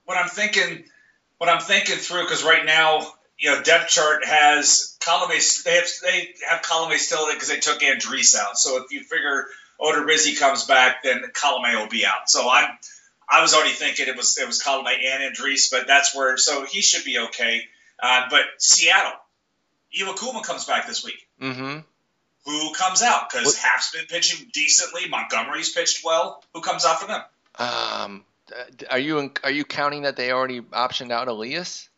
what I'm thinking. What I'm thinking through because right now, you know, depth chart has Colome. They have they have Colome still because they took Andriese out. So if you figure Odorizzi comes back, then Colome will be out. So I'm I was already thinking it was it was Colome and Andriese, but that's where so he should be okay. Uh, but Seattle, Iwakuma comes back this week.
Mm-hmm.
Who comes out? Because Hap's been pitching decently. Montgomery's pitched well. Who comes out for them?
Um, are you are you counting that they already optioned out Elias?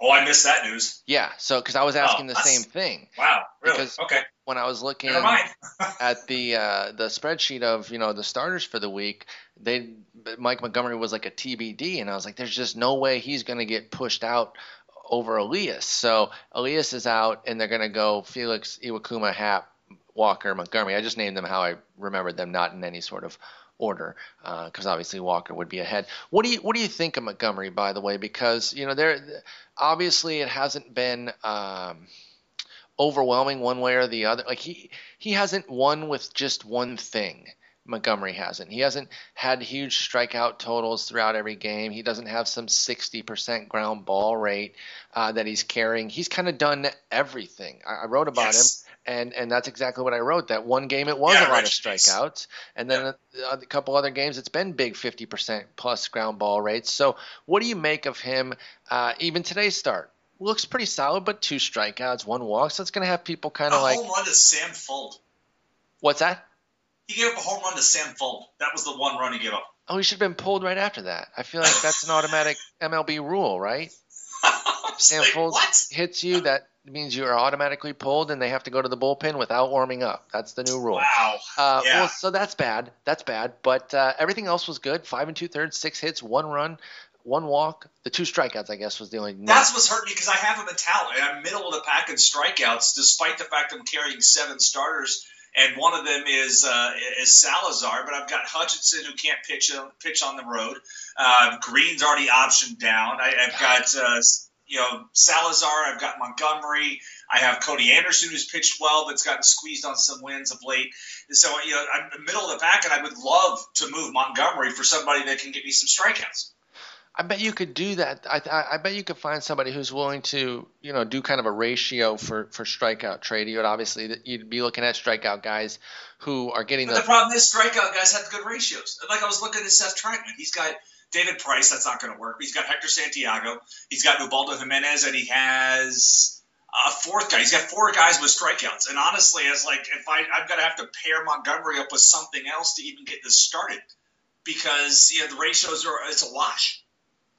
Oh, I missed that news.
Yeah. So because I was asking the same thing
Wow, really?
Because-
okay,
when I was looking. at the uh, the spreadsheet of you know the starters for the week, they Mike Montgomery was like a TBD, and I was like, there's just no way he's going to get pushed out over Elias. So Elias is out, and they're going to go Felix Iwakuma, Hap, Walker, Montgomery. I just named them how I remembered them, not in any sort of order, because obviously Walker would be ahead. What do you what do you think of Montgomery, by the way? Because you know there obviously it hasn't been. Um, overwhelming one way or the other. Like he he hasn't won with just one thing. Montgomery hasn't. He hasn't had huge strikeout totals throughout every game. He doesn't have some 60% ground ball rate uh, that he's carrying. He's kind of done everything. I, I wrote about
Yes.
him, and and that's exactly what I wrote. That one game it was
Yeah,
a lot of strikeouts, and then a, a couple other games it's been big 50% plus ground ball rates. So what do you make of him? Uh, even today's start looks pretty solid, but two strikeouts, one walk. So it's going to have people kind of like,
home run to Sam Fuld.
what's that?
He gave up a home run to Sam Fuld. That was the one run he gave up.
Oh, he should have been pulled right after that. I feel like that's an automatic MLB rule, right? Sam
like,
Folds
what?
hits you, that means you are automatically pulled, and they have to go to the bullpen without warming up. That's the new rule.
Wow.
Uh,
Yeah.
Well, so that's bad. That's bad. But uh, everything else was good. Five and two thirds, six hits, one run, one walk. The two strikeouts, I guess, was the only.
That's what's hurting me because I have him in talent. I'm middle of the pack in strikeouts, despite the fact I'm carrying seven starters, and one of them is uh, is Salazar. But I've got Hutchison who can't pitch uh, pitch on the road. Uh, Green's already optioned down. I, I've got uh, you know Salazar. I've got Montgomery. I have Cody Anderson who's pitched well, but's gotten squeezed on some wins of late. So you know I'm middle of the pack, and I would love to move Montgomery for somebody that can get me some strikeouts.
I bet you could do that. I, I, I bet you could find somebody who's willing to, you know, do kind of a ratio for, for strikeout trade. You would obviously you'd be looking at strikeout guys who are getting
But
the
the problem is strikeout guys have good ratios. Like I was looking at Seth Trachman. He's got David Price. That's not going to work. He's got Hector Santiago. He's got Ubaldo Jimenez, and he has a fourth guy. He's got four guys with strikeouts. And honestly, it's like if I I've got to have to pair Montgomery up with something else to even get this started because you know the ratios are it's a wash.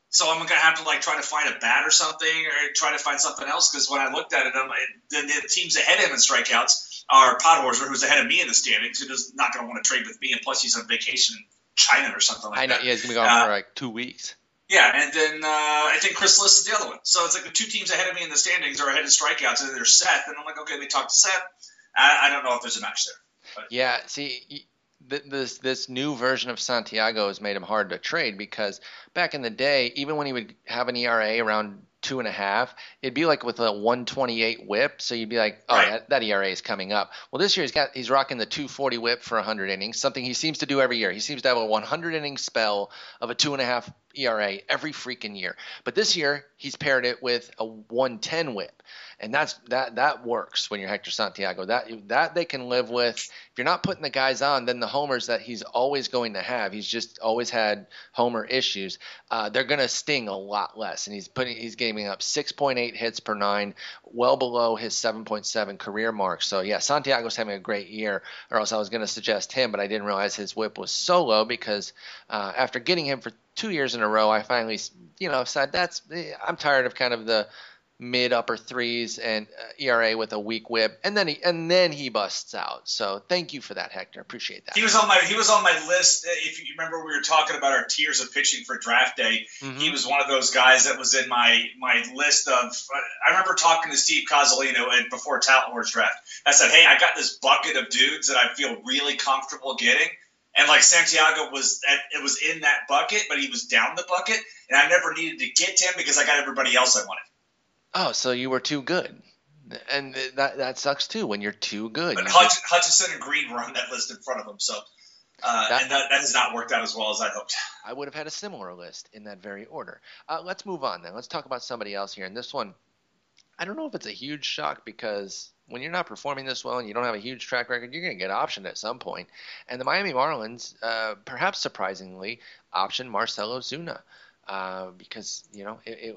So I'm gonna have to like try to find a bat or something, or try to find something else. Because when I looked at it, I'm, then the teams ahead of him in strikeouts are Podhorzer, who's ahead of me in the standings, who's not going to want to trade with me, and plus he's on vacation in China or something like that.
I know
that.
yeah, he's gonna be gone
Uh,
for like two weeks.
Yeah, and then uh, I think Chris Liss is the other one. So it's like the two teams ahead of me in the standings are ahead of strikeouts, and then there's Seth, and I'm like, okay, let me talk to Seth. I, I don't know if there's a match there.
Yeah, see, th- this this new version of Santiago has made him hard to trade because back in the day, even when he would have an ERA around two and a half, it'd be like with a 128 WHIP. So you'd be like, oh,
Right.
that, that ERA is coming up. Well, this year he's got he's rocking the 240 WHIP for 100 innings, something he seems to do every year. He seems to have a 100 inning spell of a two and a half ERA every freaking year. But this year he's paired it with a 110 WHIP and that's that that works when you're Hector Santiago. That that they can live with. If you're not putting the guys on, then the homers that he's always going to have, he's just always had homer issues. Uh, they're going to sting a lot less, and he's putting he's giving up 6.8 hits per nine, well below his 7.7 career mark. So yeah, Santiago's having a great year. Or else I was going to suggest him, but I didn't realize his WHIP was so low because uh, after getting him for two years in a row, I finally you know said that's I'm tired of kind of the mid upper threes and uh, ERA with a weak whip, and then he and then he busts out. So thank you for that, Hector. Appreciate that.
He was on my he was on my list. Uh, if you remember, we were talking about our tiers of pitching for draft day. Mm-hmm. He was one of those guys that was in my my list of. I remember talking to Steve Cozolino and before Tout Wars draft. I said, "Hey, I got this bucket of dudes that I feel really comfortable getting." And like Santiago was, at, it was in that bucket, but he was down the bucket, and I never needed to get to him because I got everybody else I wanted.
Oh, so you were too good, and that that sucks too when you're too good.
But Hutch, Hutchison and Green were on that list in front of him, so uh, that, and that, that has not worked out as well as I hoped.
I would have had a similar list in that very order. Uh, let's move on then. Let's talk about somebody else here. And this one, I don't know if it's a huge shock because when you're not performing this well and you don't have a huge track record, you're going to get optioned at some point. And the Miami Marlins, uh, perhaps surprisingly, optioned Marcell Ozuna uh, because you know it, it,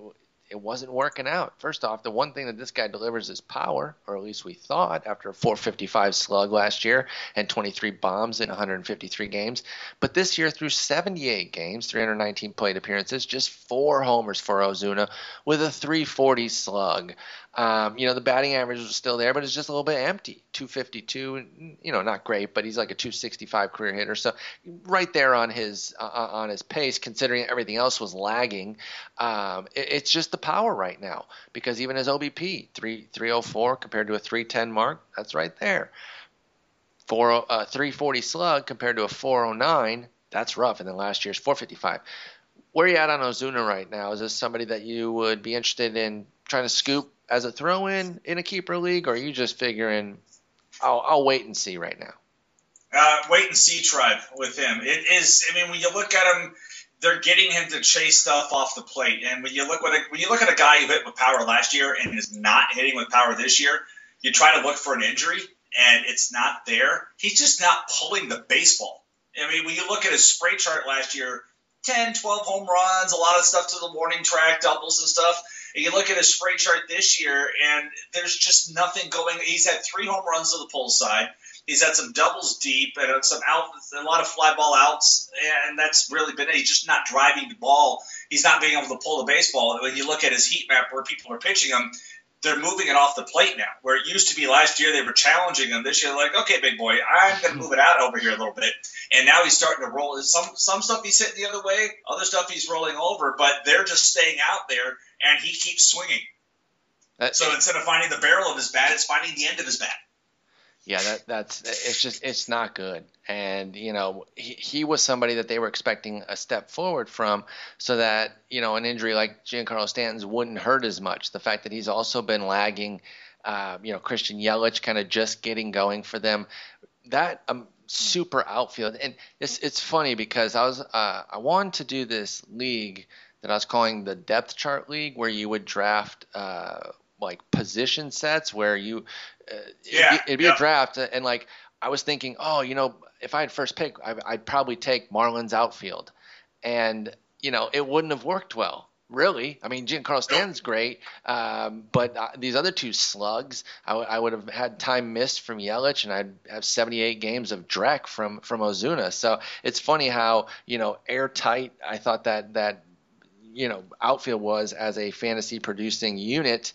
it wasn't working out. First off, the one thing that this guy delivers is power, or at least we thought after a 455 slug last year and 23 bombs in 153 games. But this year, through 78 games, 319 plate appearances, just four homers for Ozuna with a 340 slug. Um, you know, the batting average was still there, but it's just a little bit empty. 252, you know, not great, but he's like a 265 career hitter. So right there on his uh, uh, on his pace, considering everything else was lagging. Um, it, it's just the power right now because even his OBP 3 304 compared to a 310 mark, that's right there. Four uh, 340 slug compared to a 409, that's rough. And then last year's 455 where are you at on Ozuna right now? Is this somebody that you would be interested in trying to scoop as a throw in in a keeper league, or are you just figuring I'll, I'll wait and see right now?
Uh, wait and see tribe with him. It is. I mean, when you look at him, they're getting him to chase stuff off the plate. And when you look when you look at a guy who hit with power last year and is not hitting with power this year, you try to look for an injury and it's not there. He's just not pulling the baseball. I mean, when you look at his spray chart last year, 10, 12 home runs, a lot of stuff to the warning track, doubles and stuff. And you look at his spray chart this year, and there's just nothing going. He's had three home runs to the pull side. He's had some doubles deep and uh, some out, a lot of fly ball outs, and that's really been it. He's just not driving the ball. He's not being able to pull the baseball. When you look at his heat map where people are pitching him, they're moving it off the plate now. Where it used to be last year, they were challenging him. This year, like, okay, big boy, I'm going to move it out over here a little bit. And now he's starting to roll. Some some stuff he's hitting the other way, other stuff he's rolling over, but they're just staying out there, and he keeps swinging. That, so instead of finding the barrel of his bat, it's finding the end of his bat.
Yeah, that that's it's just it's not good. And you know, he, he was somebody that they were expecting a step forward from, so that you know an injury like Giancarlo Stanton's wouldn't hurt as much. The fact that he's also been lagging, uh, you know, Christian Yelich kind of just getting going for them. That um, super outfield, and it's it's funny because I was uh, I wanted to do this league that I was calling the depth chart league, where you would draft uh, like position sets where you yeah, it'd be, it'd be yeah. a draft and like I was thinking, oh, you know, if I had first pick, I, I'd probably take Marlins outfield, and you know, it wouldn't have worked well really. I mean, Giancarlo Stanton's great, um, but uh, these other two slugs, I, w- I would have had time missed from Yelich, and I'd have 78 games of Drek from from Ozuna. So it's funny how you know airtight. I thought that that you know outfield was as a fantasy producing unit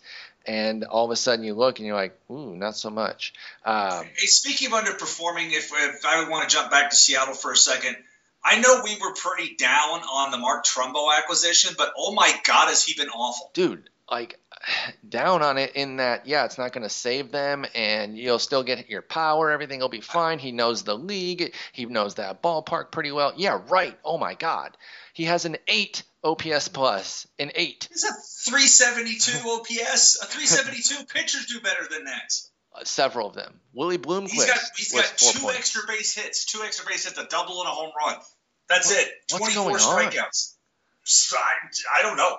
and all of a sudden you look and you're like, ooh, not so much. Um,
hey, speaking of underperforming, if, if I would want to jump back to Seattle for a second, I know we were pretty down on the Mark Trumbo acquisition, but oh my God, has he been awful,
dude? Like down on it in that, yeah, it's not going to save them, and you'll still get your power. Everything will be fine. He knows the league. He knows that ballpark pretty well. Yeah, right. Oh my God, he has an eight OPS plus, an eight.
He's a 372 OPS. A 372 pitchers do better than that.
Uh, several of them. Willie Bloomquist. He's
got, he's got two points. extra base hits, two extra base hits, a double and a home run. That's what, it. 24 strikeouts. I, I don't know.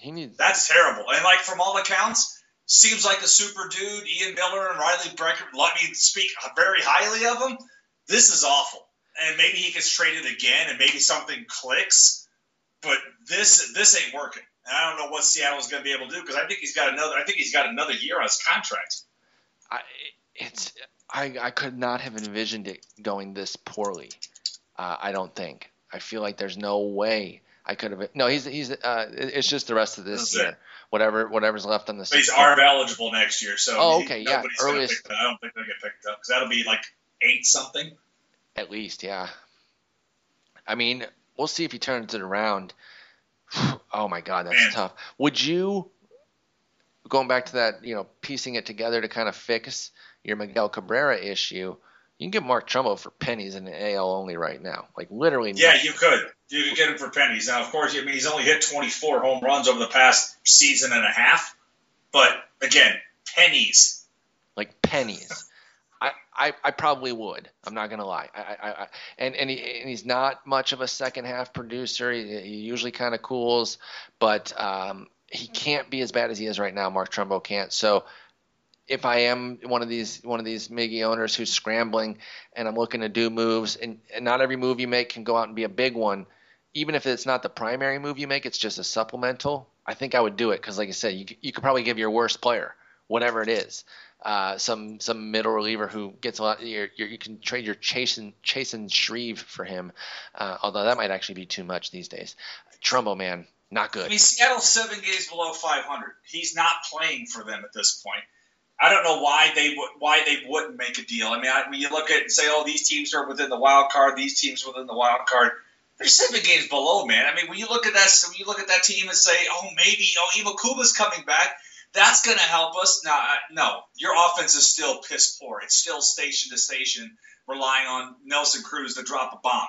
He needs.
That's terrible. And like from all accounts, seems like a super dude. Ian Miller and Riley Brecker let me speak very highly of him. This is awful. And maybe he gets traded again, and maybe something clicks but this this ain't working. And I don't know what Seattle's going to be able to do because I think he's got another. I think he's got another year on his contract.
I it's I I could not have envisioned it going this poorly. Uh, I don't think. I feel like there's no way. I could have. No, he's he's. Uh, it's just the rest of this
That's
year.
it.
Whatever whatever's left on the.
But he's
16
ARB eligible next year, so
Oh, okay, yeah, earliest-.
I don't think they'll get picked up because that'll be like eight something.
At least, yeah. I mean, we'll see if he turns it around. Oh my God, that's
Man.
tough. Would you, going back to that, you know, piecing it together to kind of fix your Miguel Cabrera issue, you can get Mark Trumbo for pennies in the AL only right now. Like literally.
Yeah, you could. You could get him for pennies. Now, of course, I mean he's only hit 24 home runs over the past season and a half, but again, pennies.
like pennies. I, I, probably would. I'm not gonna lie. I, I, I and and, he, and he's not much of a second half producer. He, he usually kind of cools, but um, he can't be as bad as he is right now. Mark Trumbo can't. So if I am one of these one of these Miggy owners who's scrambling and I'm looking to do moves, and, and not every move you make can go out and be a big one. Even if it's not the primary move you make, it's just a supplemental. I think I would do it because, like I said, you you could probably give your worst player whatever it is uh, some some middle reliever who gets a lot. You're, you're, you can trade your Chasen Chasen Shreve for him, uh, although that might actually be too much these days. Trumbo man, not good.
I mean, Seattle's seven games below 500. He's not playing for them at this point. I don't know why they would why they wouldn't make a deal. I mean, I, when you look at it and say, "Oh, these teams are within the wild card. These teams within the wild card." They're seven games below, man. I mean, when you look at that, when you look at that team and say, "Oh, maybe oh, Iwakuma's coming back," that's going to help us. No, no, your offense is still piss poor. It's still station to station, relying on Nelson Cruz to drop a bomb.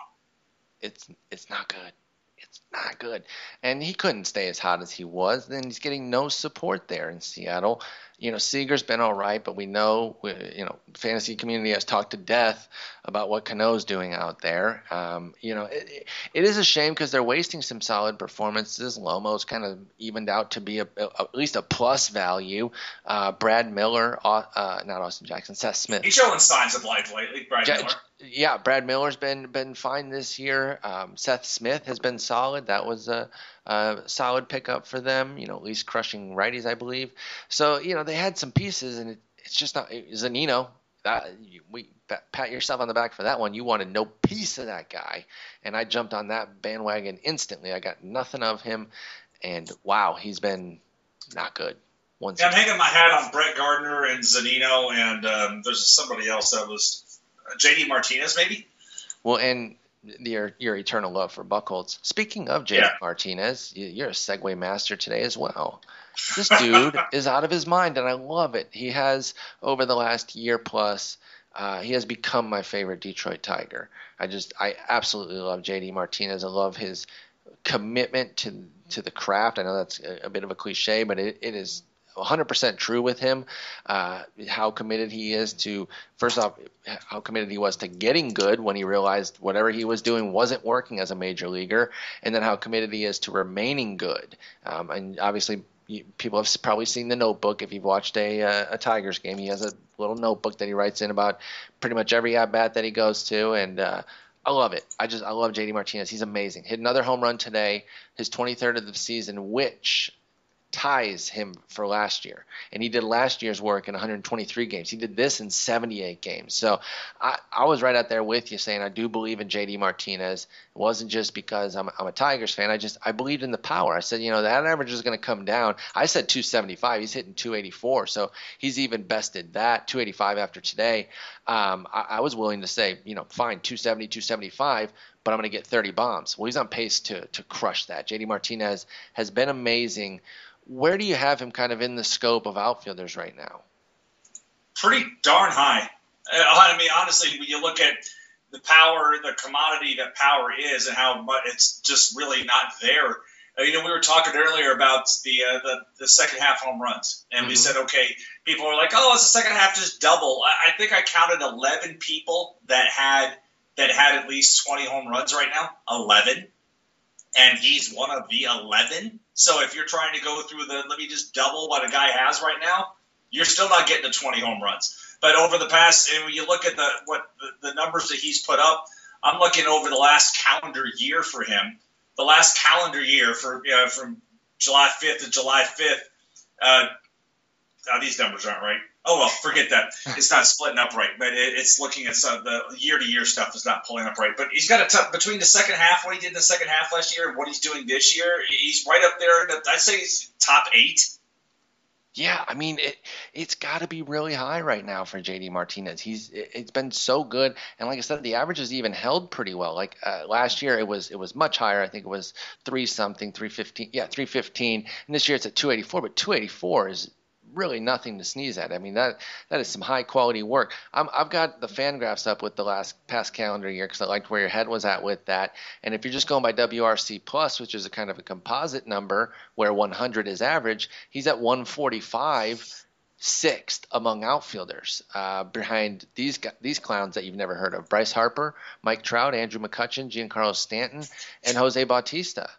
It's it's not good. It's not good. And he couldn't stay as hot as he was. Then he's getting no support there in Seattle. You know, Seager's been all right, but we know, you know, fantasy community has talked to death about what Cano's doing out there. Um, you know, it, it- is a shame because they're wasting some solid performances. Lomo's kind of evened out to be a, a, at least a plus value. Uh, Brad Miller, uh, not Austin Jackson, Seth Smith.
He's showing signs of life lately, Brad
Ja-
Miller.
Yeah, Brad Miller's been been fine this year. Um, Seth Smith has been solid. That was a, a solid pickup for them. You know, at least crushing righties, I believe. So you know they had some pieces, and it, it's just not Zunino. That you, we pat- pat yourself on the back for that one. You wanted no piece of that guy, and I jumped on that bandwagon instantly. I got nothing of him, and wow, he's been not good.
Yeah, I'm hanging my hat on Brett Gardner and Zunino, and um, there's somebody else that was uh, JD Martinez, maybe.
Well, and your your eternal love for Buchholz. Speaking of JD
Yeah.
Martinez, you- you're a segue master today as well. This dude is out of his mind, and I love it. He has over the last year plus. Uh, he has become my favorite Detroit Tiger. I just, I absolutely love JD Martinez. I love his commitment to to the craft. I know that's a, a bit of a cliche, but it, it is 100% true with him. Uh, how committed he is to, first off, how committed he was to getting good when he realized whatever he was doing wasn't working as a major leaguer, and then how committed he is to remaining good. Um, and obviously, people have probably seen the notebook. If you've watched a, uh, a Tigers game, he has a little notebook that he writes in about pretty much every at bat that he goes to, and uh, I love it. I just I love JD Martinez. He's amazing. Hit another home run today, his 23rd of the season, which ties him for last year. And he did last year's work in 123 games. He did this in 78 games. So I, I was right out there with you saying I do believe in JD Martinez. It wasn't just because I'm, I'm a Tigers fan. I just I believed in the power. I said, you know, that average is going to come down. I said 275. He's hitting 284. So he's even bested that 285 after today. Um, I, I was willing to say, you know, fine, 270, 275 but I'm going to get 30 bombs. Well, he's on pace to to crush that. JD Martinez has been amazing. Where do you have him kind of in the scope of outfielders right now?
Pretty darn high. Uh, I mean, honestly, when you look at the power, the commodity that power is, and how much it's just really not there. Uh, you know, we were talking earlier about the uh, the, the second half home runs, and we
Mhm.
said, okay, people are like, oh, it's the second half just double. I, I think I counted 11 people that had that had at least 20 home runs right now. 11, and he's one of the 11. So if you're trying to go through the, let me just double what a guy has right now, you're still not getting to 20 home runs. But over the past, and when you look at the what the, the numbers that he's put up, I'm looking over the last calendar year for him. The last calendar year for from July 5th to July 5th. Uh, these numbers aren't right. Oh well, forget that. It's not splitting up right, but it, it's looking at some the year to year stuff is not pulling up right. But he's got a tough between the second half, what he did in the second half last year, and what he's doing this year. He's right up there. I'd say he's top eight.
Yeah, I mean it. It's got to be really high right now for JD Martinez. He's it, has been so good, and like I said, the average has even held pretty well. Like uh, last year, it was it was much higher. I think it was three something, three fifteen. Yeah, three fifteen. And this year it's at two eighty four. But two eighty four is really nothing to sneeze at. I mean that that is some high quality work. i have got the FanGraphs up with the last past calendar year because I liked where your head was at with that. And if you're just going by WRC plus, which is a kind of a composite number where 100 is average, he's at 145 sixth among outfielders uh, behind these these clowns that you've never heard of: Bryce Harper, Mike Trout, Andrew McCutchen, Giancarlo Stanton, and Jose Bautista.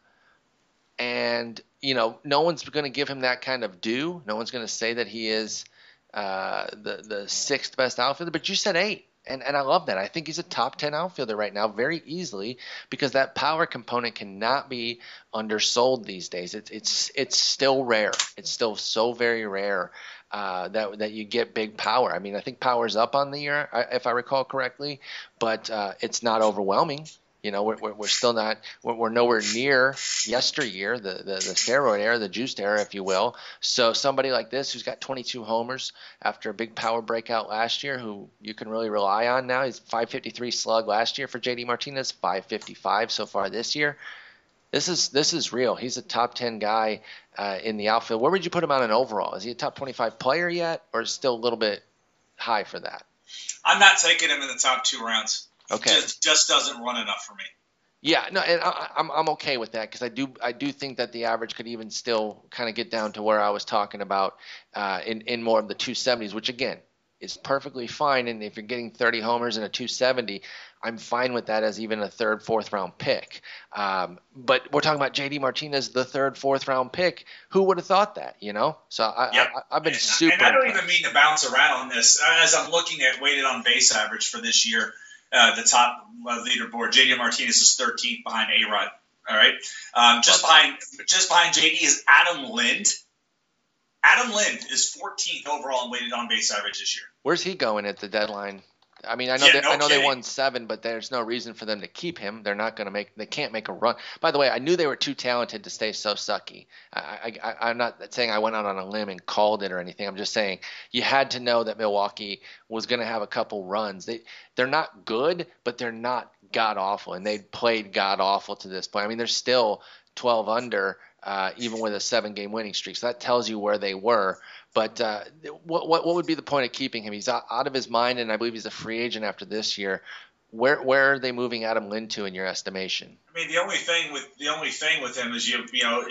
And you know, no one's going to give him that kind of due. No one's going to say that he is uh, the the sixth best outfielder. But you said eight, and and I love that. I think he's a top ten outfielder right now, very easily, because that power component cannot be undersold these days. It's it's it's still rare. It's still so very rare. Uh, that that you get big power. I mean, I think power's up on the year, if I recall correctly, but uh, it's not overwhelming. You know, we're, we're still not, we're, nowhere near yesteryear, the, the, the steroid era, the juiced era, if you will. So somebody like this who's got 22 homers after a big power breakout last year, who you can really rely on now. He's 553 slug last year for JD Martinez, 555 so far this year. This is this is real. He's a top 10 guy uh, in the outfield. Where would you put him on an overall? Is he a top 25 player yet, or still a little bit high for that?
I'm not taking him in the top two rounds.
Okay.
Just, just doesn't run enough for me.
Yeah, no, and I, am I'm, I'm okay with that because I do I do think that the average could even still kind of get down to where I was talking about uh, in in more of the 270s, which again is perfectly fine. And if you're getting 30 homers and a 270, I'm fine with that as even a third, fourth round pick. Um, but we're talking about JD Martinez, the third, fourth round pick. Who would have thought that? You know, so I,
yep.
I, have been super.
And I don't even mean to bounce around on this as I'm looking at weighted on base average for this year uh, the top leaderboard. JD Martinez is 13th behind A Rod. All right, um, just behind just behind JD is Adam Lind. Adam Lind is 14th overall in weighted on base average this year.
Where's he going at the deadline? I mean, I know, yeah, they, no I know they won seven, but there's no reason for them to keep him. They're not going to make. They can't make a run. By the way, I knew they were too talented to stay so sucky. I, I, I'm not saying I went out on a limb and called it or anything. I'm just saying you had to know that Milwaukee was going to have a couple runs. They they're not good, but they're not god awful, and they played god awful to this point. I mean, they're still 12 under, uh, even with a seven game winning streak. So that tells you where they were. But uh, what, what, what would be the point of keeping him? He's out, out of his mind, and I believe he's a free agent after this year. Where where are they moving Adam Lind to in your estimation?
I mean, the only thing with the only thing with him is you you know.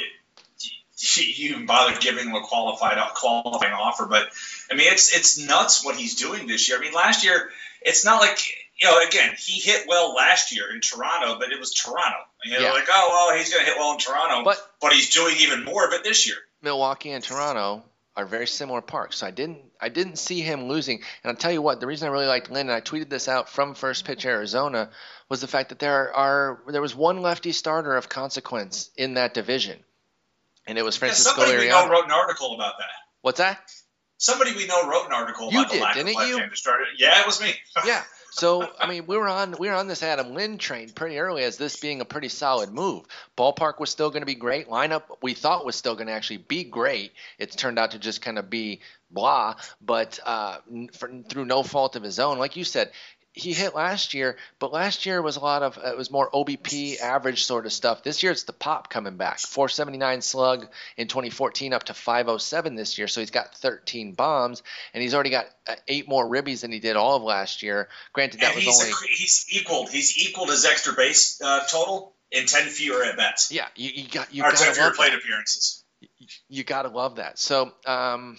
You even bother giving him a qualified qualifying offer, but I mean it's it's nuts what he's doing this year. I mean last year it's not like you know again he hit well last year in Toronto, but it was Toronto. You know, yeah. like oh well he's going to hit well in Toronto, but but he's doing even more of it this year.
Milwaukee and Toronto are very similar parks. So I didn't I didn't see him losing. And I'll tell you what, the reason I really liked Lind, and I tweeted this out from First Pitch Arizona, was the fact that there are there was one lefty starter of consequence in that division, and it was Francisco
yeah, somebody Liriano. we know wrote an article about that.
What's that?
Somebody we know wrote an article
you
about
did,
the lack
didn't
of
left-hander
starter. Yeah, it was me.
yeah. So I mean, we were on we were on this Adam Lind train pretty early as this being a pretty solid move. Ballpark was still going to be great. Lineup we thought was still going to actually be great. It's turned out to just kind of be blah. But uh, for, through no fault of his own, like you said, he hit last year, but last year was a lot of it was more OBP average sort of stuff. This year it's the pop coming back. 479 slug in 2014 up to 507 this year. So he's got 13 bombs and he's already got uh, eight more ribbies than he did all of last year. Granted, that
and
was
only a, he's equaled he's equaled his extra base uh, total in 10 fewer at bats.
Yeah, you, you got you
got
10
fewer plate appearances.
You, you got to love that. So. um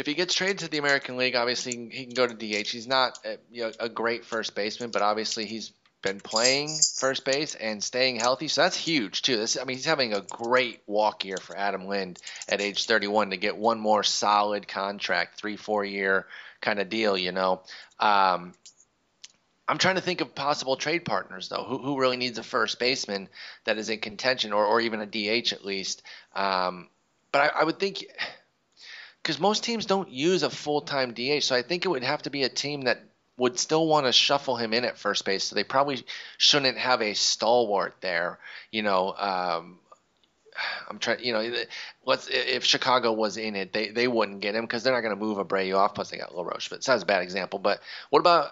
if he gets traded to the American League, obviously he can go to DH. He's not a, you know, a great first baseman, but obviously he's been playing first base and staying healthy, so that's huge too. This, I mean, he's having a great walk year for Adam Lind at age 31 to get one more solid contract, three four year kind of deal. You know, um, I'm trying to think of possible trade partners though. Who, who really needs a first baseman that is in contention, or or even a DH at least? Um, but I, I would think because most teams don't use a full time DH. So I think it would have to be a team that would still want to shuffle him in at first base. So they probably shouldn't have a stalwart there. You know, um, I'm trying. You know, let's if Chicago was in it, they they wouldn't get him because they're not going to move Abreu off. Plus they got LaRoche, but that's a bad example. But what about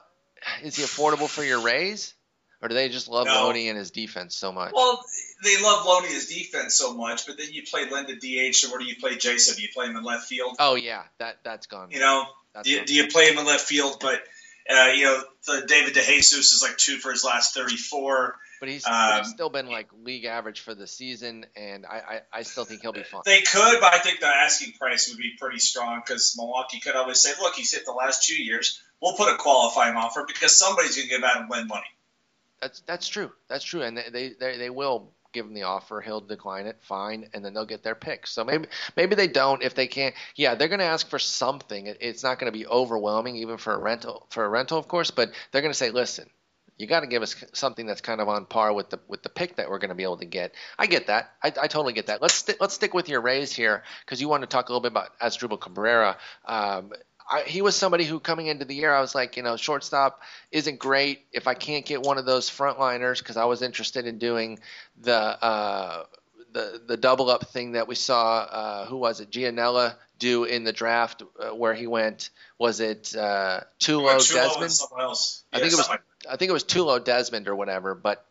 is he affordable for your Rays? Or do they just love no. Loney and his defense so much?
Well, they love Loney his defense so much, but then you play Linda DH, or where do you play Jaso? Do you play him in left field?
Oh yeah, that that's gone.
You know, do you, do you, play him in left field? But uh, you know, the David DeJesus is like two for his last thirty-four.
But he's, um, he's, still been like league average for the season, and I, I, I, still think he'll be fine.
They could, but I think the asking price would be pretty strong because Milwaukee could always say, "Look, he's hit the last two years. We'll put a qualifying offer because somebody's going to give Adam Lind money."
That's that's true. That's true, and they they they will give him the offer. He'll decline it, fine, and then they'll get their pick. So maybe maybe they don't if they can't. Yeah, they're going to ask for something. It's not going to be overwhelming, even for a rental for a rental, of course. But they're going to say, listen, you got to give us something that's kind of on par with the with the pick that we're going to be able to get. I get that. I, I totally get that. Let's st- let's stick with your Rays here because you want to talk a little bit about Asdrubal Cabrera. Um, I, he was somebody who coming into the year, I was like, you know, shortstop isn't great. If I can't get one of those frontliners, because I was interested in doing the uh, the the double up thing that we saw. Uh, who was it? Gianella do in the draft uh, where he went. Was it uh, Tulo, Tulo Desmond? Yeah, I think it was. Like I think it was Tulo Desmond or whatever. But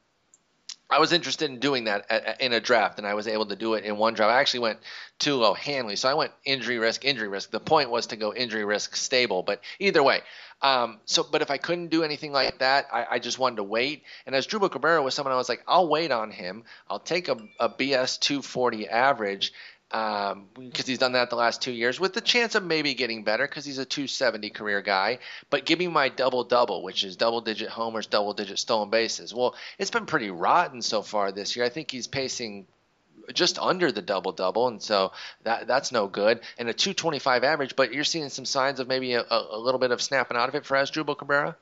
I was interested in doing that at, at, in a draft, and I was able to do it in one draft. I actually went Tulo Hanley, so I went injury risk, injury risk. The point was to go injury risk stable, but either way. Um, so, but if I couldn't do anything like that, I, I just wanted to wait. And Asdrubal Cabrera was someone I was like, I'll wait on him. I'll take a, a BS 240 average, um, because he's done that the last two years with the chance of maybe getting better because he's a 270 career guy. But give me my double double, which is double digit homers, double digit stolen bases. Well, it's been pretty rotten so far this year. I think he's pacing just under the double double, and so that that's no good. And a 225 average, but you're seeing some signs of maybe a, a little bit of snapping out of it for Asdrubal Cabrera.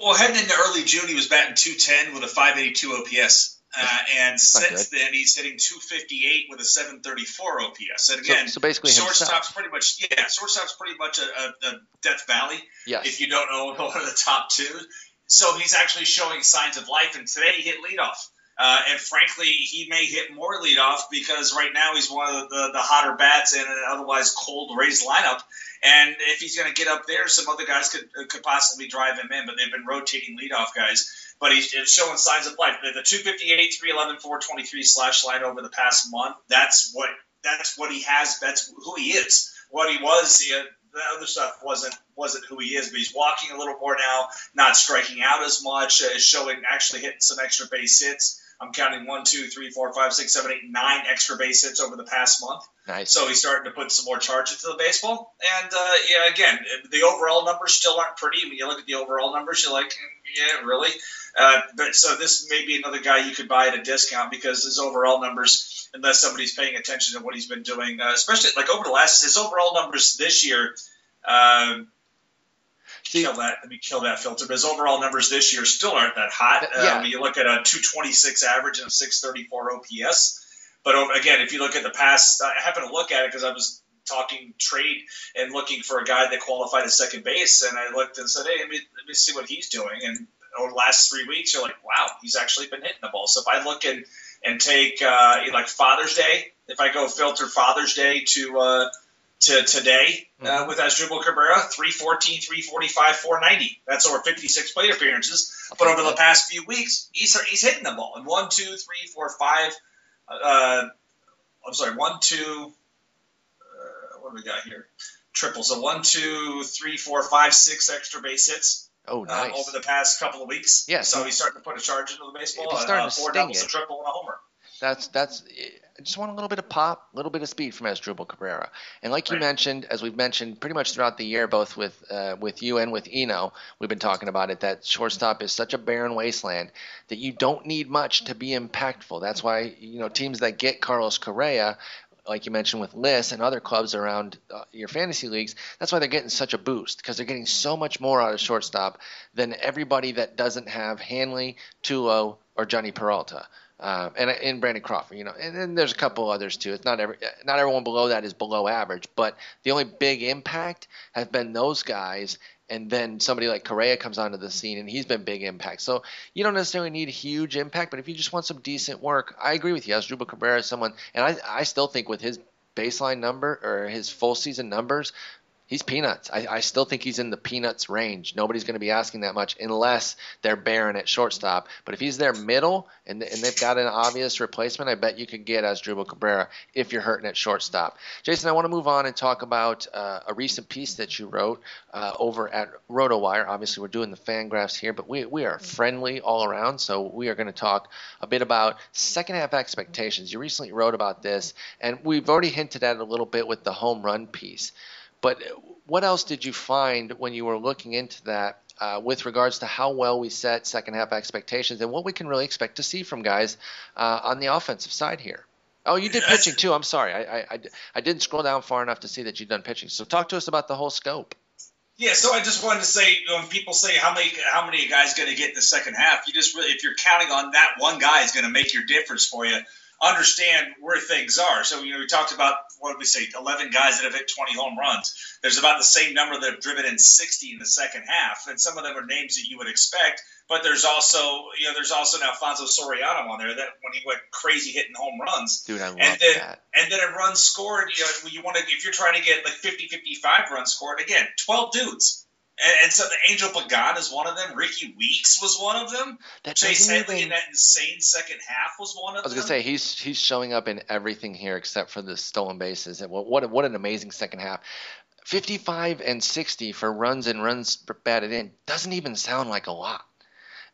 Well, heading into early June, he was batting 210 with a 582 OPS. Uh, and since then, he's hitting 258 with a 734 OPS. And again,
so, so basically,
shortstop's
himself.
pretty much yeah, shortstop's pretty much a, a, a Death Valley.
Yes.
If you don't know one of the top two, so he's actually showing signs of life. And today he hit leadoff. Uh, and frankly, he may hit more leadoff because right now he's one of the, the hotter bats in an otherwise cold Rays lineup. And if he's going to get up there, some other guys could could possibly drive him in. But they've been rotating leadoff guys but he's showing signs of life. The, the 258, 311, 423 slash line over the past month, that's what that's what he has. That's who he is. What he was, the, the other stuff wasn't wasn't who he is. But he's walking a little more now, not striking out as much, uh, showing actually hitting some extra base hits. I'm counting one, two, three, four, five, six, seven, eight, nine extra base hits over the past month.
Nice.
So he's starting to put some more charge into the baseball. And uh, yeah, again, the overall numbers still aren't pretty. When you look at the overall numbers, you're like, yeah, really. Uh, but so this may be another guy you could buy at a discount because his overall numbers, unless somebody's paying attention to what he's been doing, uh, especially like over the last his overall numbers this year. Um, kill that. Let me kill that filter. But his overall numbers this year still aren't that hot. Uh, yeah. When you look at a 226 average and a 634 OPS. But again, if you look at the past, I happen to look at it because I was talking trade and looking for a guy that qualified as second base, and I looked and said, "Hey, let me, let me see what he's doing." And over the last three weeks, you're like, wow, he's actually been hitting the ball. So if I look and and take uh, like Father's Day, if I go filter Father's Day to uh, to today uh, mm-hmm. with Asdrubal Cabrera, 314, 345, 490. That's over 56 plate appearances. But over the past few weeks, he's he's hitting the ball. And one, two, three, four, five. Uh, I'm sorry, one, two. What do we got here? Triples. So one, two, three, four, five, six extra base hits.
Oh, uh, nice.
Uh, over the past couple of weeks.
Yeah.
So he's starting to put a charge into the baseball. He's
starting
uh,
to
four
sting
doubles,
it.
a triple, and a homer.
That's that's. I just want a little bit of pop, a little bit of speed from Asdrubal Cabrera. And like you
Right.
mentioned, as we've mentioned pretty much throughout the year, both with uh, with you and with Eno, we've been talking about it. That shortstop is such a barren wasteland that you don't need much to be impactful. That's why you know teams that get Carlos Correa, like you mentioned with Liss and other clubs around uh, your fantasy leagues, that's why they're getting such a boost because they're getting so much more out of shortstop than everybody that doesn't have Hanley, Tulo, or Jhonny Peralta. Um, and in Brandon Crawford, you know, and then there's a couple others too. It's not every not everyone below that is below average, but the only big impact has been those guys. And then somebody like Correa comes onto the scene, and he's been big impact. So you don't necessarily need huge impact, but if you just want some decent work, I agree with you. As Asdrubal Cabrera is someone, and I I still think with his baseline number or his full season numbers, he's peanuts. I, I, still think he's in the peanuts range. Nobody's going to be asking that much unless they're barren at shortstop. But if he's their middle and, and they've got an obvious replacement, I bet you could get Asdrubal Cabrera if you're hurting at shortstop. Jason, I want to move on and talk about uh, a recent piece that you wrote uh, over at RotoWire. Obviously, we're doing the Fangraphs here, but we, we are friendly all around, so we are going to talk a bit about second half expectations. You recently wrote about this, and we've already hinted at it a little bit with the home run piece. But what else did you find when you were looking into that uh, with regards to how well we set second half expectations and what we can really expect to see from guys uh, on the offensive side here? Oh, you did pitching too. I'm sorry. I, I, I didn't scroll down far enough to see that you'd done pitching. So talk to us about the whole scope.
Yeah, so I just wanted to say, when people say how many how many guys going to get in the second half, you just really, if you're counting on that one guy is going to make your difference for you, understand where things are. So, you know, we talked about, what did we say, 11 guys that have hit 20 home runs. There's about the same number that have driven in 60 in the second half. And some of them are names that you would expect. But there's also, you know, there's also an Alfonso Soriano on there that when he went crazy hitting home runs.
Dude, I love
and then,
that.
And then a run scored, you know, you want to, if you're trying to get like 50, 55 runs scored, again, 12 dudes. And, and, so the Angel Pagan is one of them. Rickie Weeks was one of them. That Chase Headley even... in that insane second half was one of them.
I was gonna say he's he's showing up in everything here except for the stolen bases. And what what, what an amazing second half. 55 and 60 for runs and runs batted in doesn't even sound like a lot.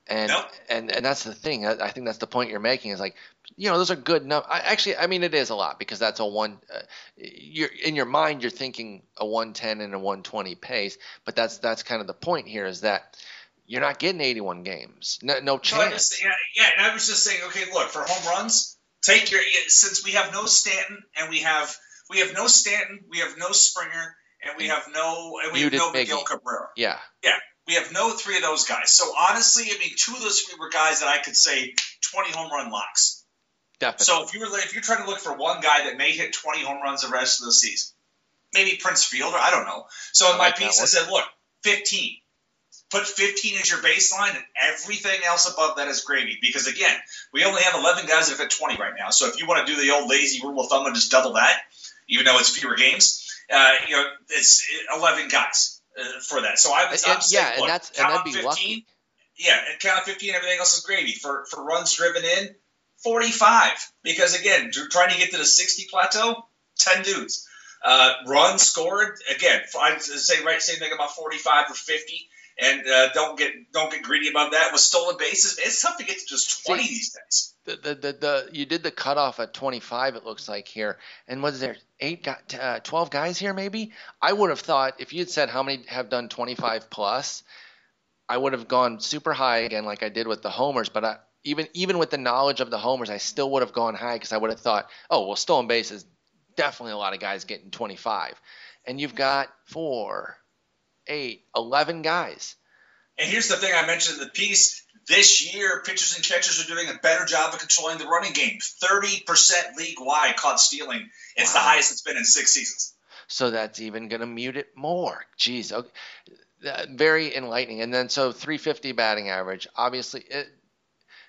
And nope. and and that's the thing. I, I, think that's the point you're making is like, you know, those are good enough. I, Actually, I mean, it is a lot because that's a one. Uh, you're in your mind, you're thinking a 110 and a 120 pace, but that's that's kind of the point here is that you're not getting 81 games. No, no chance.
So yeah, yeah. And I was just saying, okay, look for home runs. Take your since we have no Stanton and we have we have no Stanton, we have no Springer, and we have no and we have no Miguel Cabrera.
Yeah,
yeah. We have no three of those guys. So honestly, I mean, two of those three were guys that I could say 20 home run locks.
Definitely.
So if you were if you're trying to look for one guy that may hit 20 home runs the rest of the season, maybe Prince Fielder, I don't know. So in I my like piece, I said, look, 15. Put 15 as your baseline, and everything else above that is gravy. Because again, we only have 11 guys that have hit 20 right now. So if you want to do the old lazy rule of thumb and just double that, even though it's fewer games, uh, you know, it's 11 guys uh, for that. So I
and, yeah, and that's and that'd be 15, lucky.
Yeah, and count 15, everything else is gravy. For for runs driven in, 45. Because again, trying to get to the 60 plateau, 10 dudes. Uh, runs scored again. I'd say right same thing about 45 or 50 and uh, don't get don't get greedy about that. With stolen bases, it's tough to get to just 20 See, these days.
The, the, the, the, you did the cutoff at 25. It looks like here, and was there eight, uh, 12 guys here? Maybe I would have thought if you had said how many have done 25 plus, I would have gone super high again, like I did with the homers. But I, even even with the knowledge of the homers, I still would have gone high because I would have thought, oh well, stolen bases, definitely a lot of guys getting 25, and you've got four, eight, 11 guys.
And here's the thing I mentioned in the piece. This year, pitchers and catchers are doing a better job of controlling the running game. 30% league wide caught stealing. It's wow. the highest it's been in six seasons.
So that's even going to mute it more. Jeez. Okay. Uh, very enlightening. And then so 350 batting average. Obviously, it,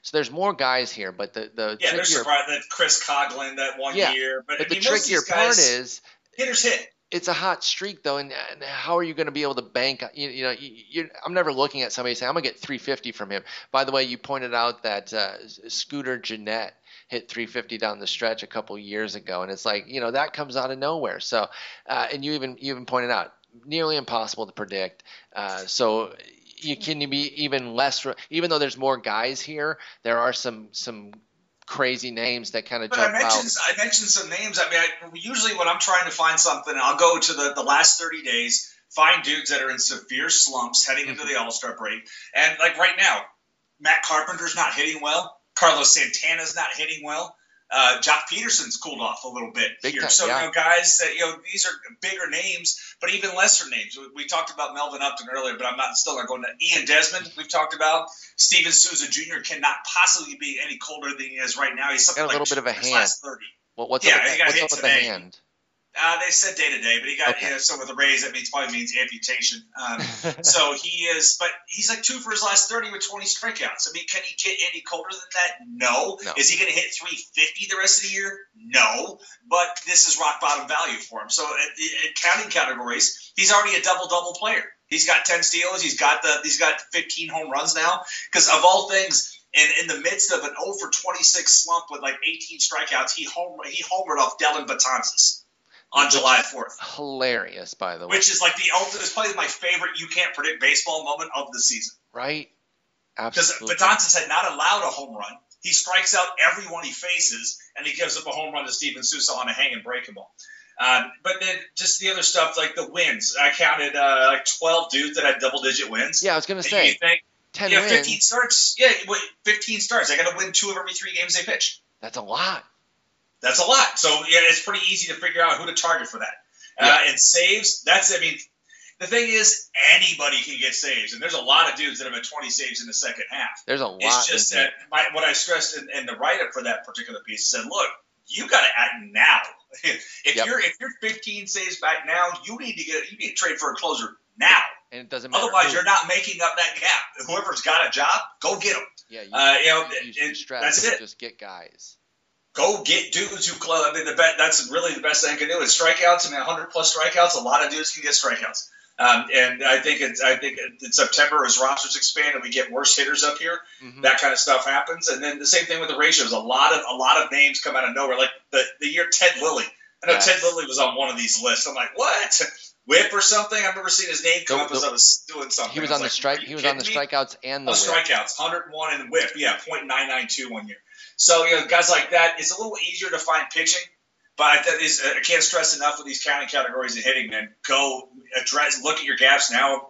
so there's more guys here, but the the
yeah, there's that Chris Coghlan that one
yeah,
year.
But, but the mean, trickier part is
hitters hit
it's a hot streak though, and, and, how are you going to be able to bank? You, you know, you, I'm never looking at somebody saying I'm going to get 350 from him. By the way, you pointed out that uh, Scooter Gennett hit 350 down the stretch a couple years ago, and it's like you know that comes out of nowhere. So, uh, and you even you even pointed out nearly impossible to predict. Uh, so you can be even less even though there's more guys here there are some some crazy names that kind of
but
jump
I mentioned,
out.
I mentioned some names. I mean, I, usually when I'm trying to find something, I'll go to the, the last 30 days, find dudes that are in severe slumps heading mm-hmm. into the All Star break. And like right now, Matt Carpenter's not hitting well. Carlos Santana's not hitting well. Uh, Joc Pederson's cooled off a little bit
Big
here.
time,
so
yeah.
you know, guys, that you know, these are bigger names, but even lesser names. We, we talked about Melvin Upton earlier, but I'm not still not going to Ian Desmond. We've talked about Steven Souza Jr. cannot possibly be any colder than he is right now. He's something
Got a
like
little bit of a
two for his
hand.
last thirty.
Well, what's
Yeah,
up with,
he
the,
got
what's up with the hand?
Uh, they said day to day, but he got
Okay.
you know, so with a raise that means probably means amputation. Um, so he is, but he's like two for his last thirty with twenty strikeouts. I mean, can he get any colder than that? No.
No.
Is he going to hit three fifty the rest of the year? No. But this is rock bottom value for him. So in, in counting categories, he's already a double double player. He's got ten steals. He's got the he's got fifteen home runs now. Because of all things. And in the midst of an 0 for 26 slump with like 18 strikeouts, he home he homered off Dellin Betances on July 4th
Hilarious, by the way.
which is like the ultimate. It's probably my favorite. You can't predict baseball moment of the season
right? Absolutely. because.
Betances had not allowed a home run. He strikes out everyone he faces, and he gives up a home run to Steven Souza on a hanging breaking ball. Um, but then just the other stuff like the wins. I counted uh, like 12 dudes that had double digit wins.
yeah, I was gonna
And
say
you think,
ten
yeah,
wins.
15 starts. Yeah, 15 starts. I got to win two of every three games they pitch.
That's a lot.
That's a lot. So yeah, it's pretty easy to figure out who to target for that. Uh, and saves, that's I mean, the thing is anybody can get saves, and there's a lot of dudes that have had 20 saves in the second half.
There's a lot.
It's just that my, what I stressed in, in the write up for that particular piece said, look, you got to act now. if
Yep.
you're if you're 15 saves back now, you need to get you need to trade for a closer now.
and it doesn't matter.
Otherwise, you're not making up that gap. Whoever's got a job, go get them.
Yeah, you,
Uh, you know, it-
your strategy.
that's it.
Just get guys.
Go get dudes who close. I mean, the bet that's really the best thing I can do is strikeouts. I mean, 100 plus strikeouts. A lot of dudes can get strikeouts. Um, and I think it's I think in September as rosters expand and we get worse hitters up here,
Mhm.
that kind of stuff happens. And then the same thing with the ratios. A lot of a lot of names come out of nowhere. Like the the year Ted Lilly. I know
Yes.
Ted Lilly was on one of these lists. I'm like, what? Whip or something? I remember seeing his name come
The-
up as
the-
I was doing something.
He was
I
on the
like,
strike. He was on the
kidding me?"
strikeouts and the
Oh,
whip.
strikeouts, 101 and whip, yeah, .992 one year. So you know, guys like that, it's a little easier to find pitching. But that is, I can't stress enough with these counting categories and hitting. Man, go address, look at your gaps now.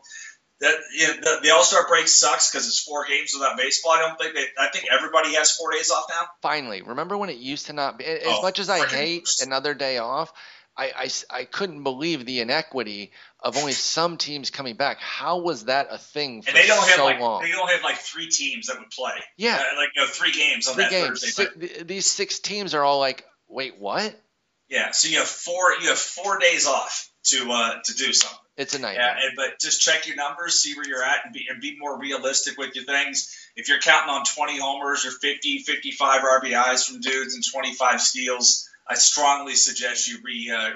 That you know, the, the All Star break sucks because it's four games without baseball. I don't think they. I think everybody has four days off now.
Finally, remember when it used to not be? As
Oh,
much as I hate another day off, I, I I couldn't believe the inequity of only some teams coming back. How was that a thing for
And they don't have
so
like
long?
they don't have like three teams that would play.
Yeah.
Uh, like you know, three games on
Three
that
games.
Thursday.
Si- th- these six teams are all like, wait, what?
Yeah, so you have four. You have four days off to uh, to do something.
It's a
Yeah,
nightmare.
and, but just check your numbers, see where you're at, and be, and be more realistic with your things. If you're counting on 20 homers or 50, 55 RBIs from dudes and 25 steals, I strongly suggest you re uh,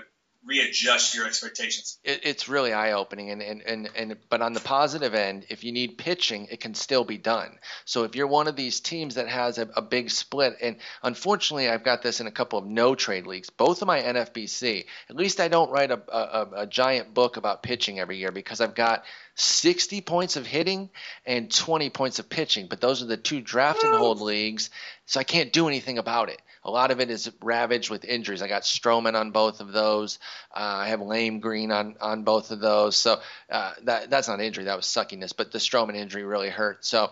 readjust your expectations.
it, it's really eye opening and, and, and, and but on the positive end if you need pitching it can still be done. So if you're one of these teams that has a, a big split and unfortunately i've got this in a couple of no trade leagues both of my nfbc at least i don't write a, a, a- a giant book about pitching every year because i've got 60 points of hitting and 20 points of pitching but those are the two draft and hold leagues so i can't do anything about it a lot of it is ravaged with injuries. I got Stroman on both of those. Uh, I have Lame Green on, on both of those. So uh, that that's not injury. That was suckiness. But the Stroman injury really hurt. So.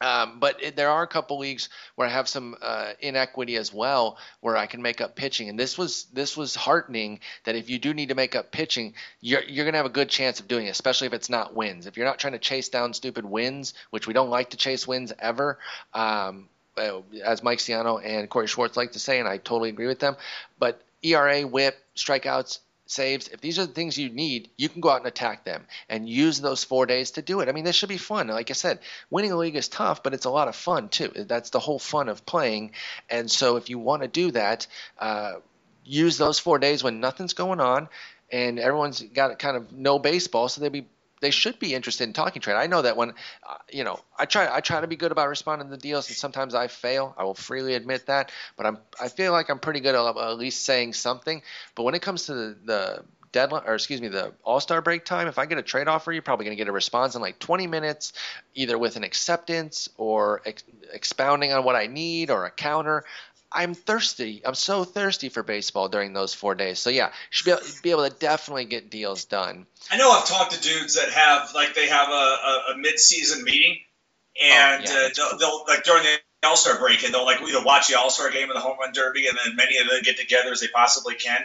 Um, but it, there are a couple leagues where I have some uh, inequity as well, where I can make up pitching, and this was this was heartening. That if you do need to make up pitching, you're you're gonna have a good chance of doing it, especially if it's not wins. If you're not trying to chase down stupid wins, which we don't like to chase wins ever, um, uh, as Mike Ciano and Corey Schwartz like to say, and I totally agree with them. But ERA, WHIP, strikeouts, saves, if these are the things you need, you can go out and attack them and use those four days to do it. I mean, this should be fun. Like I said, winning a league is tough, but it's a lot of fun too. That's the whole fun of playing. And so if you want to do that, uh, use those four days when nothing's going on and everyone's got kind of no baseball, so they be they should be interested in talking trade. I know that when uh, you know I try I try to be good about responding to deals, and sometimes I fail. I will freely admit that, but I'm I feel like I'm pretty good at at least saying something. But when it comes to the, the deadline or excuse me the All Star break time, if I get a trade offer, you're probably going to get a response in like 20 minutes, either with an acceptance or ex- expounding on what I need or a counter. I'm thirsty. I'm so thirsty for baseball during those four days. So yeah, you should be able, be able to definitely get deals done.
I know I've talked to dudes that have like they have a, a, a mid-season meeting, and
Oh, yeah,
uh, they'll,
cool.
they'll like during the All Star break and they'll like either watch the All Star game or the home run derby, and then many of them get together as they possibly can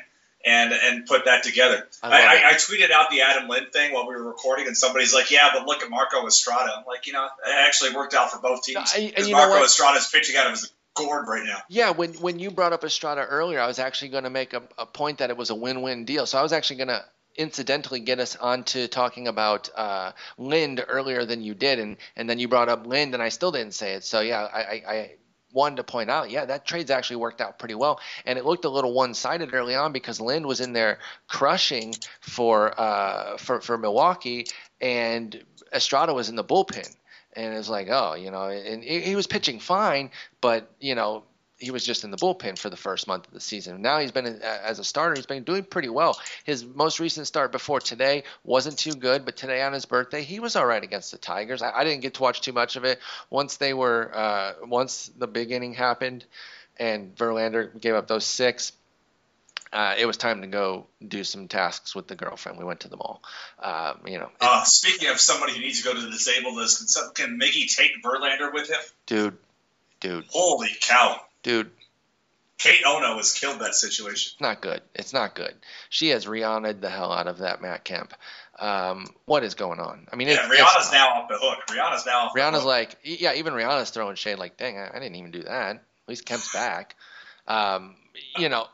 and and put that together.
I
I, I. I tweeted out the Adam Lind thing while we were recording, and somebody's like, "Yeah, but look at Marco Estrada." I'm like, you know, it actually worked out for both teams
and
because Marco
what?
Estrada's pitching out of his gourd right now.
Yeah, when when you brought up Estrada earlier, I was actually going to make a, a point that it was a win-win deal. So I was actually going to incidentally get us onto talking about uh, Lind earlier than you did, and and then you brought up Lind, and I still didn't say it. So yeah, I, I, I wanted to point out, yeah, that trade's actually worked out pretty well, and it looked a little one-sided early on because Lind was in there crushing for uh, for for Milwaukee, and Estrada was in the bullpen. And it was like, oh, you know, and he he was pitching fine, but you know, he was just in the bullpen for the first month of the season. Now he's been uh, as a starter, he's been doing pretty well. His most recent start before today wasn't too good, but today on his birthday, he was all right against the Tigers. I, I didn't get to watch too much of it. Once they were, uh, once the big inning happened, and Verlander gave up those six. Uh, it was time to go do some tasks with the girlfriend. We went to the mall. Um, you know,
Uh, speaking of somebody who needs to go to the disabled list, can, some, can Miggy take Verlander with him?
dude, dude,
Holy cow!
dude.
Kate Upton has killed that situation.
It's not good. It's not good. She has Rihanna the hell out of that Matt Kemp. Um, what is going on? I mean,
Yeah, Rihanna's now off the hook. Rihanna's now off the
Rihanna's like, yeah, even Rihanna's throwing shade. Like, dang, I, I didn't even do that. At least Kemp's back. Um, you know,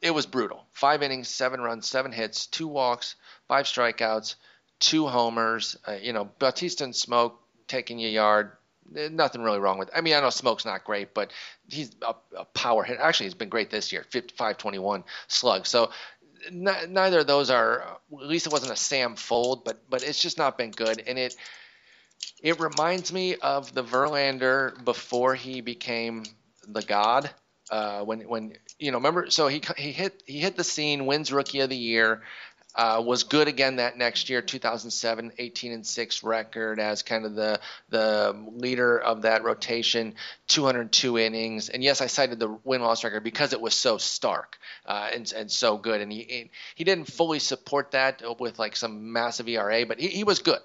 it was brutal. Five innings, seven runs, seven hits, two walks, five strikeouts, two homers. Uh, you know, Bautista and Smoak taking a yard. Eh, Nothing really wrong with. I mean, I know Smoak's not great, but he's a, a power hit. Actually, he's been great this year. 55-21 slug. So n- neither of those are. At least it wasn't a Sam Fuld, but but it's just not been good. And it it reminds me of the Verlander before he became the god. Uh, when when you know remember so he he hit he hit the scene wins rookie of the year uh, was good again that next year 2007 18 and 6 record as kind of the the leader of that rotation 202 innings. And yes I cited the win loss record because it was so stark uh, and and so good. And he he didn't fully support that with like some massive ERA but he, he was good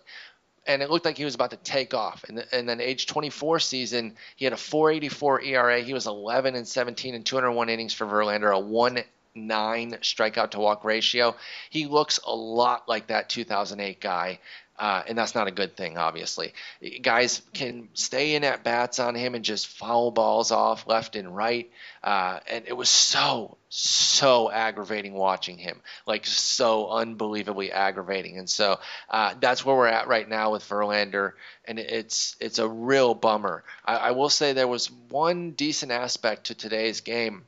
and it looked like he was about to take off. And, and then age 24 season, he had a 4.84 ERA. He was 11 and 17 and 201 innings for Verlander, a 1 9 strikeout to walk ratio. He looks a lot like that 2008 guy. Uh, and that's not a good thing, obviously. Guys can stay in at bats on him and just foul balls off left and right. Uh, and it was so, so aggravating watching him. Like, so unbelievably aggravating. And so uh, that's where we're at right now with Verlander. And it's it's a real bummer. I, I will say there was one decent aspect to today's game.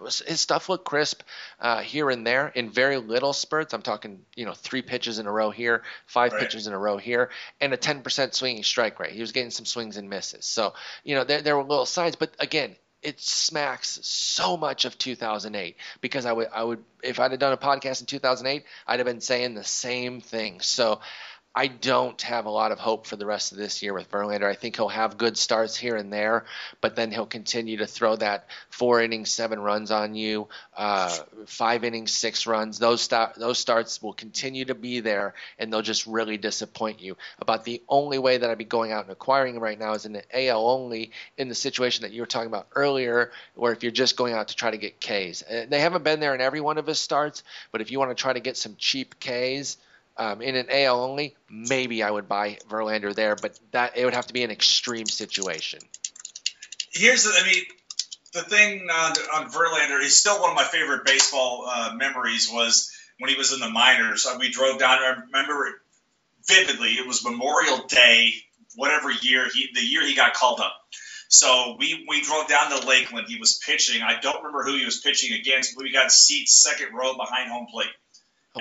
Was, his stuff looked crisp uh, here and there in very little spurts. I'm talking, you know, three pitches in a row here, five
Right.
pitches in a row here, and a 10% swinging strike rate. He was getting some swings and misses. So, you know, there, there were little signs, but again, it smacks so much of 2008 because I would, I would, if I'd have done a podcast in 2008, I'd have been saying the same thing. So, I don't have a lot of hope for the rest of this year with Verlander. I think he'll have good starts here and there, but then he'll continue to throw that four innings, seven runs on you, uh, five innings, six runs. Those start, those starts will continue to be there, and they'll just really disappoint you. About the only way that I'd be going out and acquiring him right now is in the AL only, in the situation that you were talking about earlier, where if you're just going out to try to get Ks. They haven't been there in every one of his starts, but if you want to try to get some cheap Ks um, in an AL only, maybe I would buy Verlander there, but that it would have to be an extreme situation.
Here's the, I mean, the thing on, on Verlander, he's still one of my favorite baseball uh, memories was when he was in the minors. Uh, We drove down, I remember it vividly. It was Memorial Day, whatever year he, the year he got called up. So we, we drove down to Lakeland. He was pitching. I don't remember who he was pitching against, but we got seats second row behind home plate,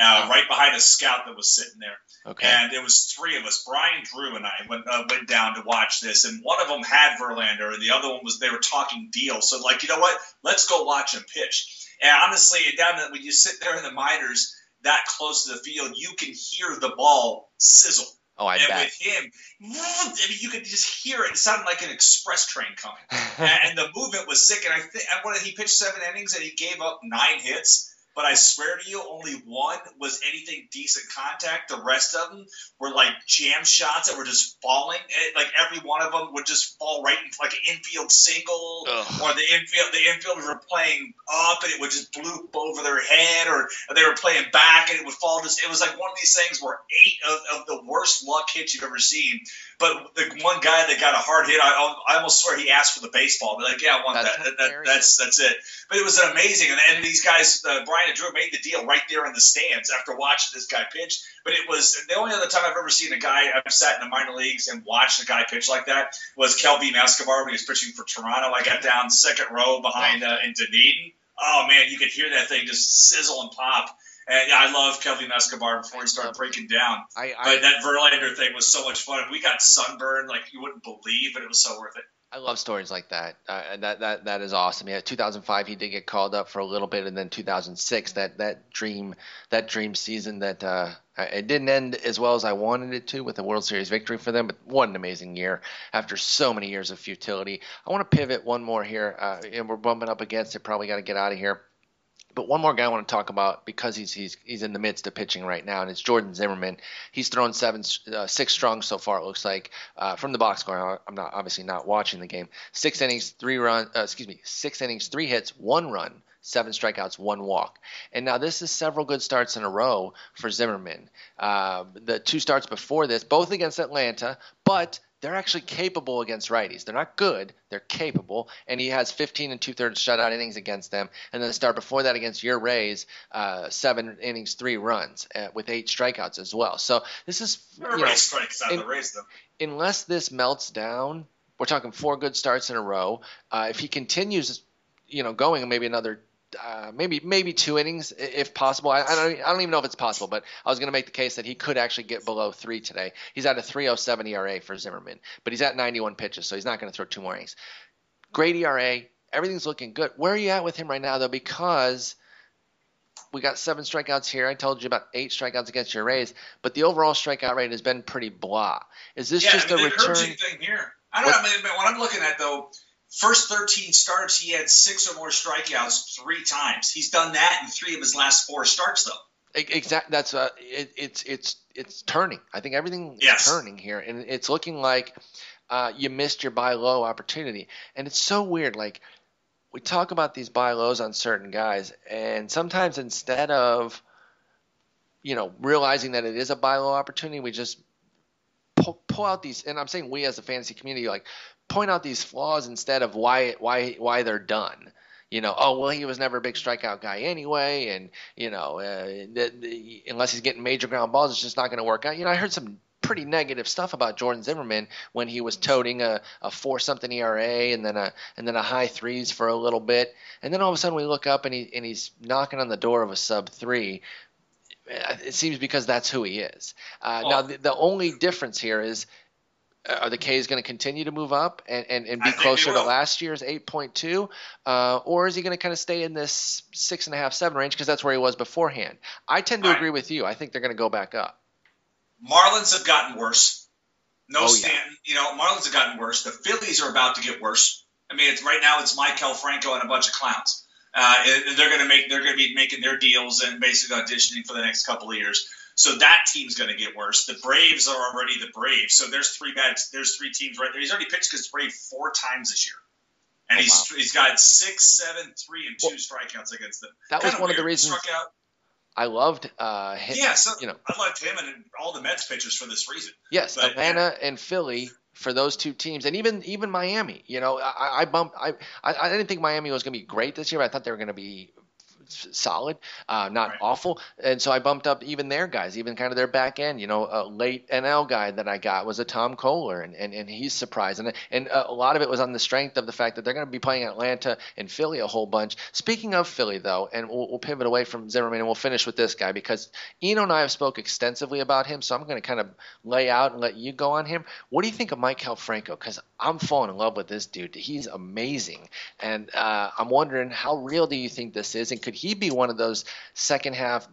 uh, right behind a scout that was sitting there.
Okay.
And there was three of us. Brian Drew and I went uh, went down to watch this, and one of them had Verlander, and the other one was they were talking deal. So like, you know what? Let's go watch him pitch. And honestly, down when you sit there in the minors that close to the field, you can hear the ball sizzle.
oh, I
and
bet.
with him, I mean, you could just hear it. It sounded like an express train coming, and, the movement was sick. And I think wanted he pitched seven innings and he gave up nine hits. But I swear to you, only one was anything decent contact. The rest of them were like jam shots that were just falling. It, like every one of them would just fall right into like an infield single, Ugh. or the infield the infielders were playing up and it would just bloop over their head, or they were playing back and it would fall. Just it was like one of these things where eight of, of the worst luck hits you've ever seen. But the one guy that got a hard hit, I, I almost swear he asked for the baseball. But like, yeah, I want that's that. that, That's that's it. But it was amazing, and, and these guys, uh, Brian and Drew, made the deal right there in the stands after watching this guy pitch. But it was the only other time I've ever seen a guy. I've sat in the minor leagues and watched a guy pitch like that was Kelvin Escobar when he was pitching for Toronto. I got down second row behind uh, in Dunedin. Oh man, you could hear that thing just sizzle and pop. And yeah, I love Kelvin Escobar before he started breaking down. I, I, but that Verlander thing was so much fun. We got sunburned like you wouldn't believe, but it was so worth it.
I love stories like that. Uh, that that that is awesome. Yeah, 2005 he did get called up for a little bit, and then 2006 that that dream that dream season that uh, it didn't end as well as I wanted it to with a World Series victory for them. But what an amazing year after so many years of futility. I want to pivot one more here, uh, and we're bumping up against it. Probably got to get out of here. But one more guy I want to talk about because he's he's he's in the midst of pitching right now, and it's Jordan Zimmermann. He's thrown seven, uh, six strong so far. It looks like uh, from the box score. I'm not obviously not watching the game. Six innings, three run. Uh, excuse me, six innings, three hits, one run, seven strikeouts, one walk. And now this is several good starts in a row for Zimmermann. Uh, the two starts before this, both against Atlanta, but they're actually capable against righties. They're not good, they're capable. And he has 15 and two thirds shutout innings against them. And then the start before that against your Rays, uh, seven innings, three runs uh, with eight strikeouts as well. So this is
you know, strikes out in, the Rays though.
Unless this melts down, we're talking four good starts in a row. Uh, if he continues, you know, going maybe another uh, maybe maybe two innings if possible. I, I, don't I don't even know if it's possible, but I was going to make the case that he could actually get below three today. He's at a 3.07 ERA for Zimmermann, but he's at 91 pitches, so he's not going to throw two more innings. Great ERA, everything's looking good. Where are you at with him right now though? Because we got seven strikeouts here. I told you about eight strikeouts against your Rays, but the overall strikeout rate has been pretty blah. Is this
yeah,
just
I mean,
a return?
thing here. I don't what, know. I mean, what I'm looking at though First 13 starts, he had six or more strikeouts three times. He's done that in three of his last four starts, though.
Exactly. That's uh, it, it's it's it's turning. I think everything
yes.
is turning here, and it's looking like uh, you missed your buy low opportunity. And it's so weird. Like we talk about these buy lows on certain guys, and sometimes instead of you know realizing that it is a buy low opportunity, we just pull, pull out these. And I'm saying we as a fantasy community like point out these flaws instead of why why why they're done. You know, oh well, he was never a big strikeout guy anyway, and you know, uh, the, the, unless he's getting major ground balls, it's just not going to work out. You know, I heard some pretty negative stuff about Jordan Zimmermann when he was toting a, a four something ERA and then a and then a high threes for a little bit, and then all of a sudden we look up and he and he's knocking on the door of a sub three. It seems because that's who he is. Uh, oh. Now the, the only difference here is uh, are the K's going to continue to move up and, and, and be closer to last year's 8.2? Uh, or is he going to kind of stay in this six and a half, seven range because that's where he was beforehand? I tend to All agree right. with you. I think they're going to go back up.
Marlins have gotten worse. No oh, Stanton. Yeah. You know, Marlins have gotten worse. The Phillies are about to get worse. I mean, it's right now it's Maikel Franco and a bunch of clowns. Uh, they're going to make they're going to be making their deals and basically auditioning for the next couple of years. So that team's going to get worse. The Braves are already the Braves. So there's three bad. There's three teams right there. He's already pitched because Brave four times this year, and oh, he's wow. he's got six, seven, three, and two well, strikeouts against them.
That kind was one weird. of the reasons. Struck out. I loved uh, him,
yeah, so you know, I loved him and all the Mets pitchers for this reason.
Yes, but, Atlanta yeah. and Philly for those two teams, and even even Miami. You know, I, I bumped. I, I I didn't think Miami was going to be great this year. But I thought they were going to be solid, uh, not right. awful. And so I bumped up even their guys, even kind of their back end. You know, a late NL guy that I got was a Tom Koehler, and, and, and he's surprised. And, and a lot of it was on the strength of the fact that they're going to be playing Atlanta and Philly a whole bunch. Speaking of Philly, though, and we'll, we'll pivot away from Zimmermann and we'll finish with this guy because Eno and I have spoke extensively about him, so I'm going to kind of lay out and let you go on him. What do you think of Maikel Franco? Because I'm falling in love with this dude. He's amazing, and uh, I'm wondering how real do you think this is, and could he be one of those second half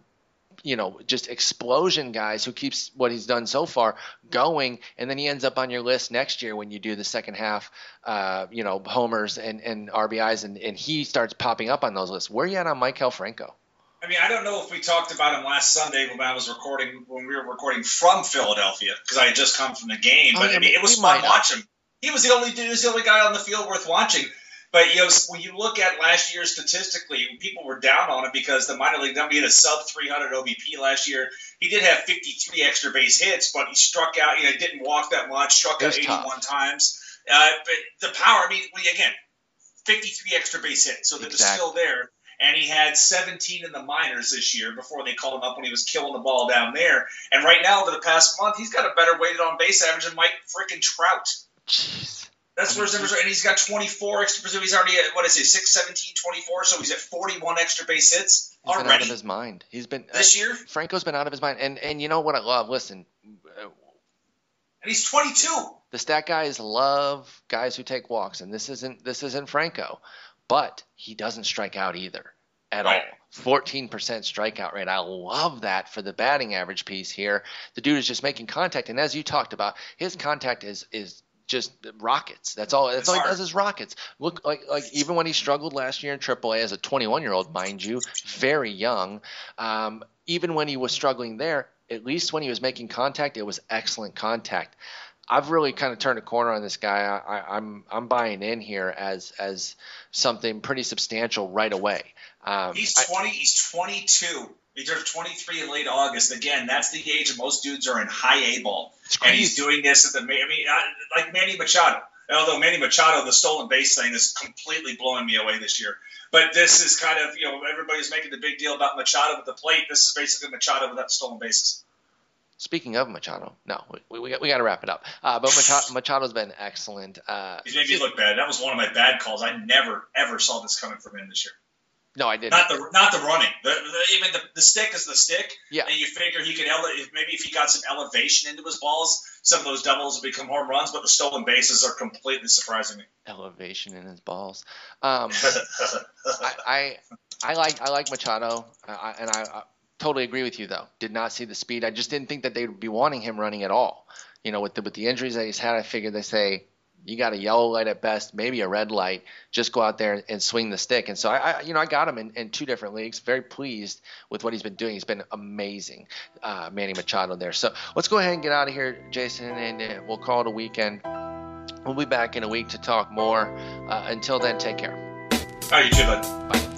you know, just explosion guys who keeps what he's done so far going, and then he ends up on your list next year when you do the second half, uh, you know, homers and, and RBIs, and, and he starts popping up on those lists. Where are you at on Maikel Franco?
I mean, I don't know if we talked about him last Sunday when I was recording when we were recording from Philadelphia because I had just come from the game.
Oh,
But
yeah,
I mean, it was fun watching. He was the only dude, he was the only guy on the field worth watching. But you know, when you look at last year statistically, people were down on him because the minor league number had a sub 300 OBP last year. He did have 53 extra base hits, but he struck out. You know, didn't walk that much, struck out 81
tough.
times. Uh, but the power, I mean, we, again, 53 extra base hits, so that was still there. And he had 17 in the minors this year before they called him up when he was killing the ball down there. And right now, over the past month, he's got a better weighted on base average than Mike freaking Trout.
Jeez.
That's where his numbers are. And he's got 24 extra. So he's already at, what is it, 6, 17, 24. So he's at 41 extra base hits
He's been out of his mind. He's been
this
uh,
year.
Franco's been out of his mind. And and you know what I love? Listen, uh,
And he's 22.
the stat guys love guys who take walks, and this isn't this isn't Franco, but he doesn't strike out either at
Right.
all. 14% strikeout rate. I love that for the batting average piece here. The dude is just making contact, and as you talked about, his contact is is just rockets. That's all. That's
It's
all he
hard.
does is rockets. Look like like even when he struggled last year in AAA as a 21 year old, mind you, very young. Um, even when he was struggling there, at least when he was making contact, it was excellent contact. I've really kind of turned a corner on this guy. I, I, I'm I'm buying in here as as something pretty substantial right away. Um,
He's
I-
20. he's 22. He turned 23 in late August. Again, that's the age of most dudes are in high A ball. and he's doing this at the. I mean, I, like Manny Machado. Although Manny Machado, the stolen base thing is completely blowing me away this year. But this is kind of, you know, everybody's making the big deal about Machado at the plate. This is basically Machado without stolen bases.
Speaking of Machado, no, we, we, got, we got to wrap it up. Uh, but Machado, Machado's been excellent. Uh,
He's made me look bad. That was one of my bad calls. I never ever saw this coming from him this year.
No, I didn't.
Not the not the running. The, the, even the, the stick is the stick.
Yeah.
And you figure he could ele- maybe if he got some elevation into his balls, some of those doubles would become home runs. But the stolen bases are completely surprising me.
Elevation in his balls. Um, I, I I like I like Machado, uh, I, and I, I totally agree with you though. Did not see the speed. I just didn't think that they would be wanting him running at all. You know, with the with the injuries that he's had, I figured they say you got a yellow light at best, maybe a red light. Just go out there and swing the stick. And so I, I you know, I got him in, in two different leagues. Very pleased with what he's been doing. He's been amazing, uh, Manny Machado there. So let's go ahead and get out of here, Jason, and uh, we'll call it a weekend. We'll be back in a week to talk more. Uh, until then, take care.
How you too, bud?
Bye.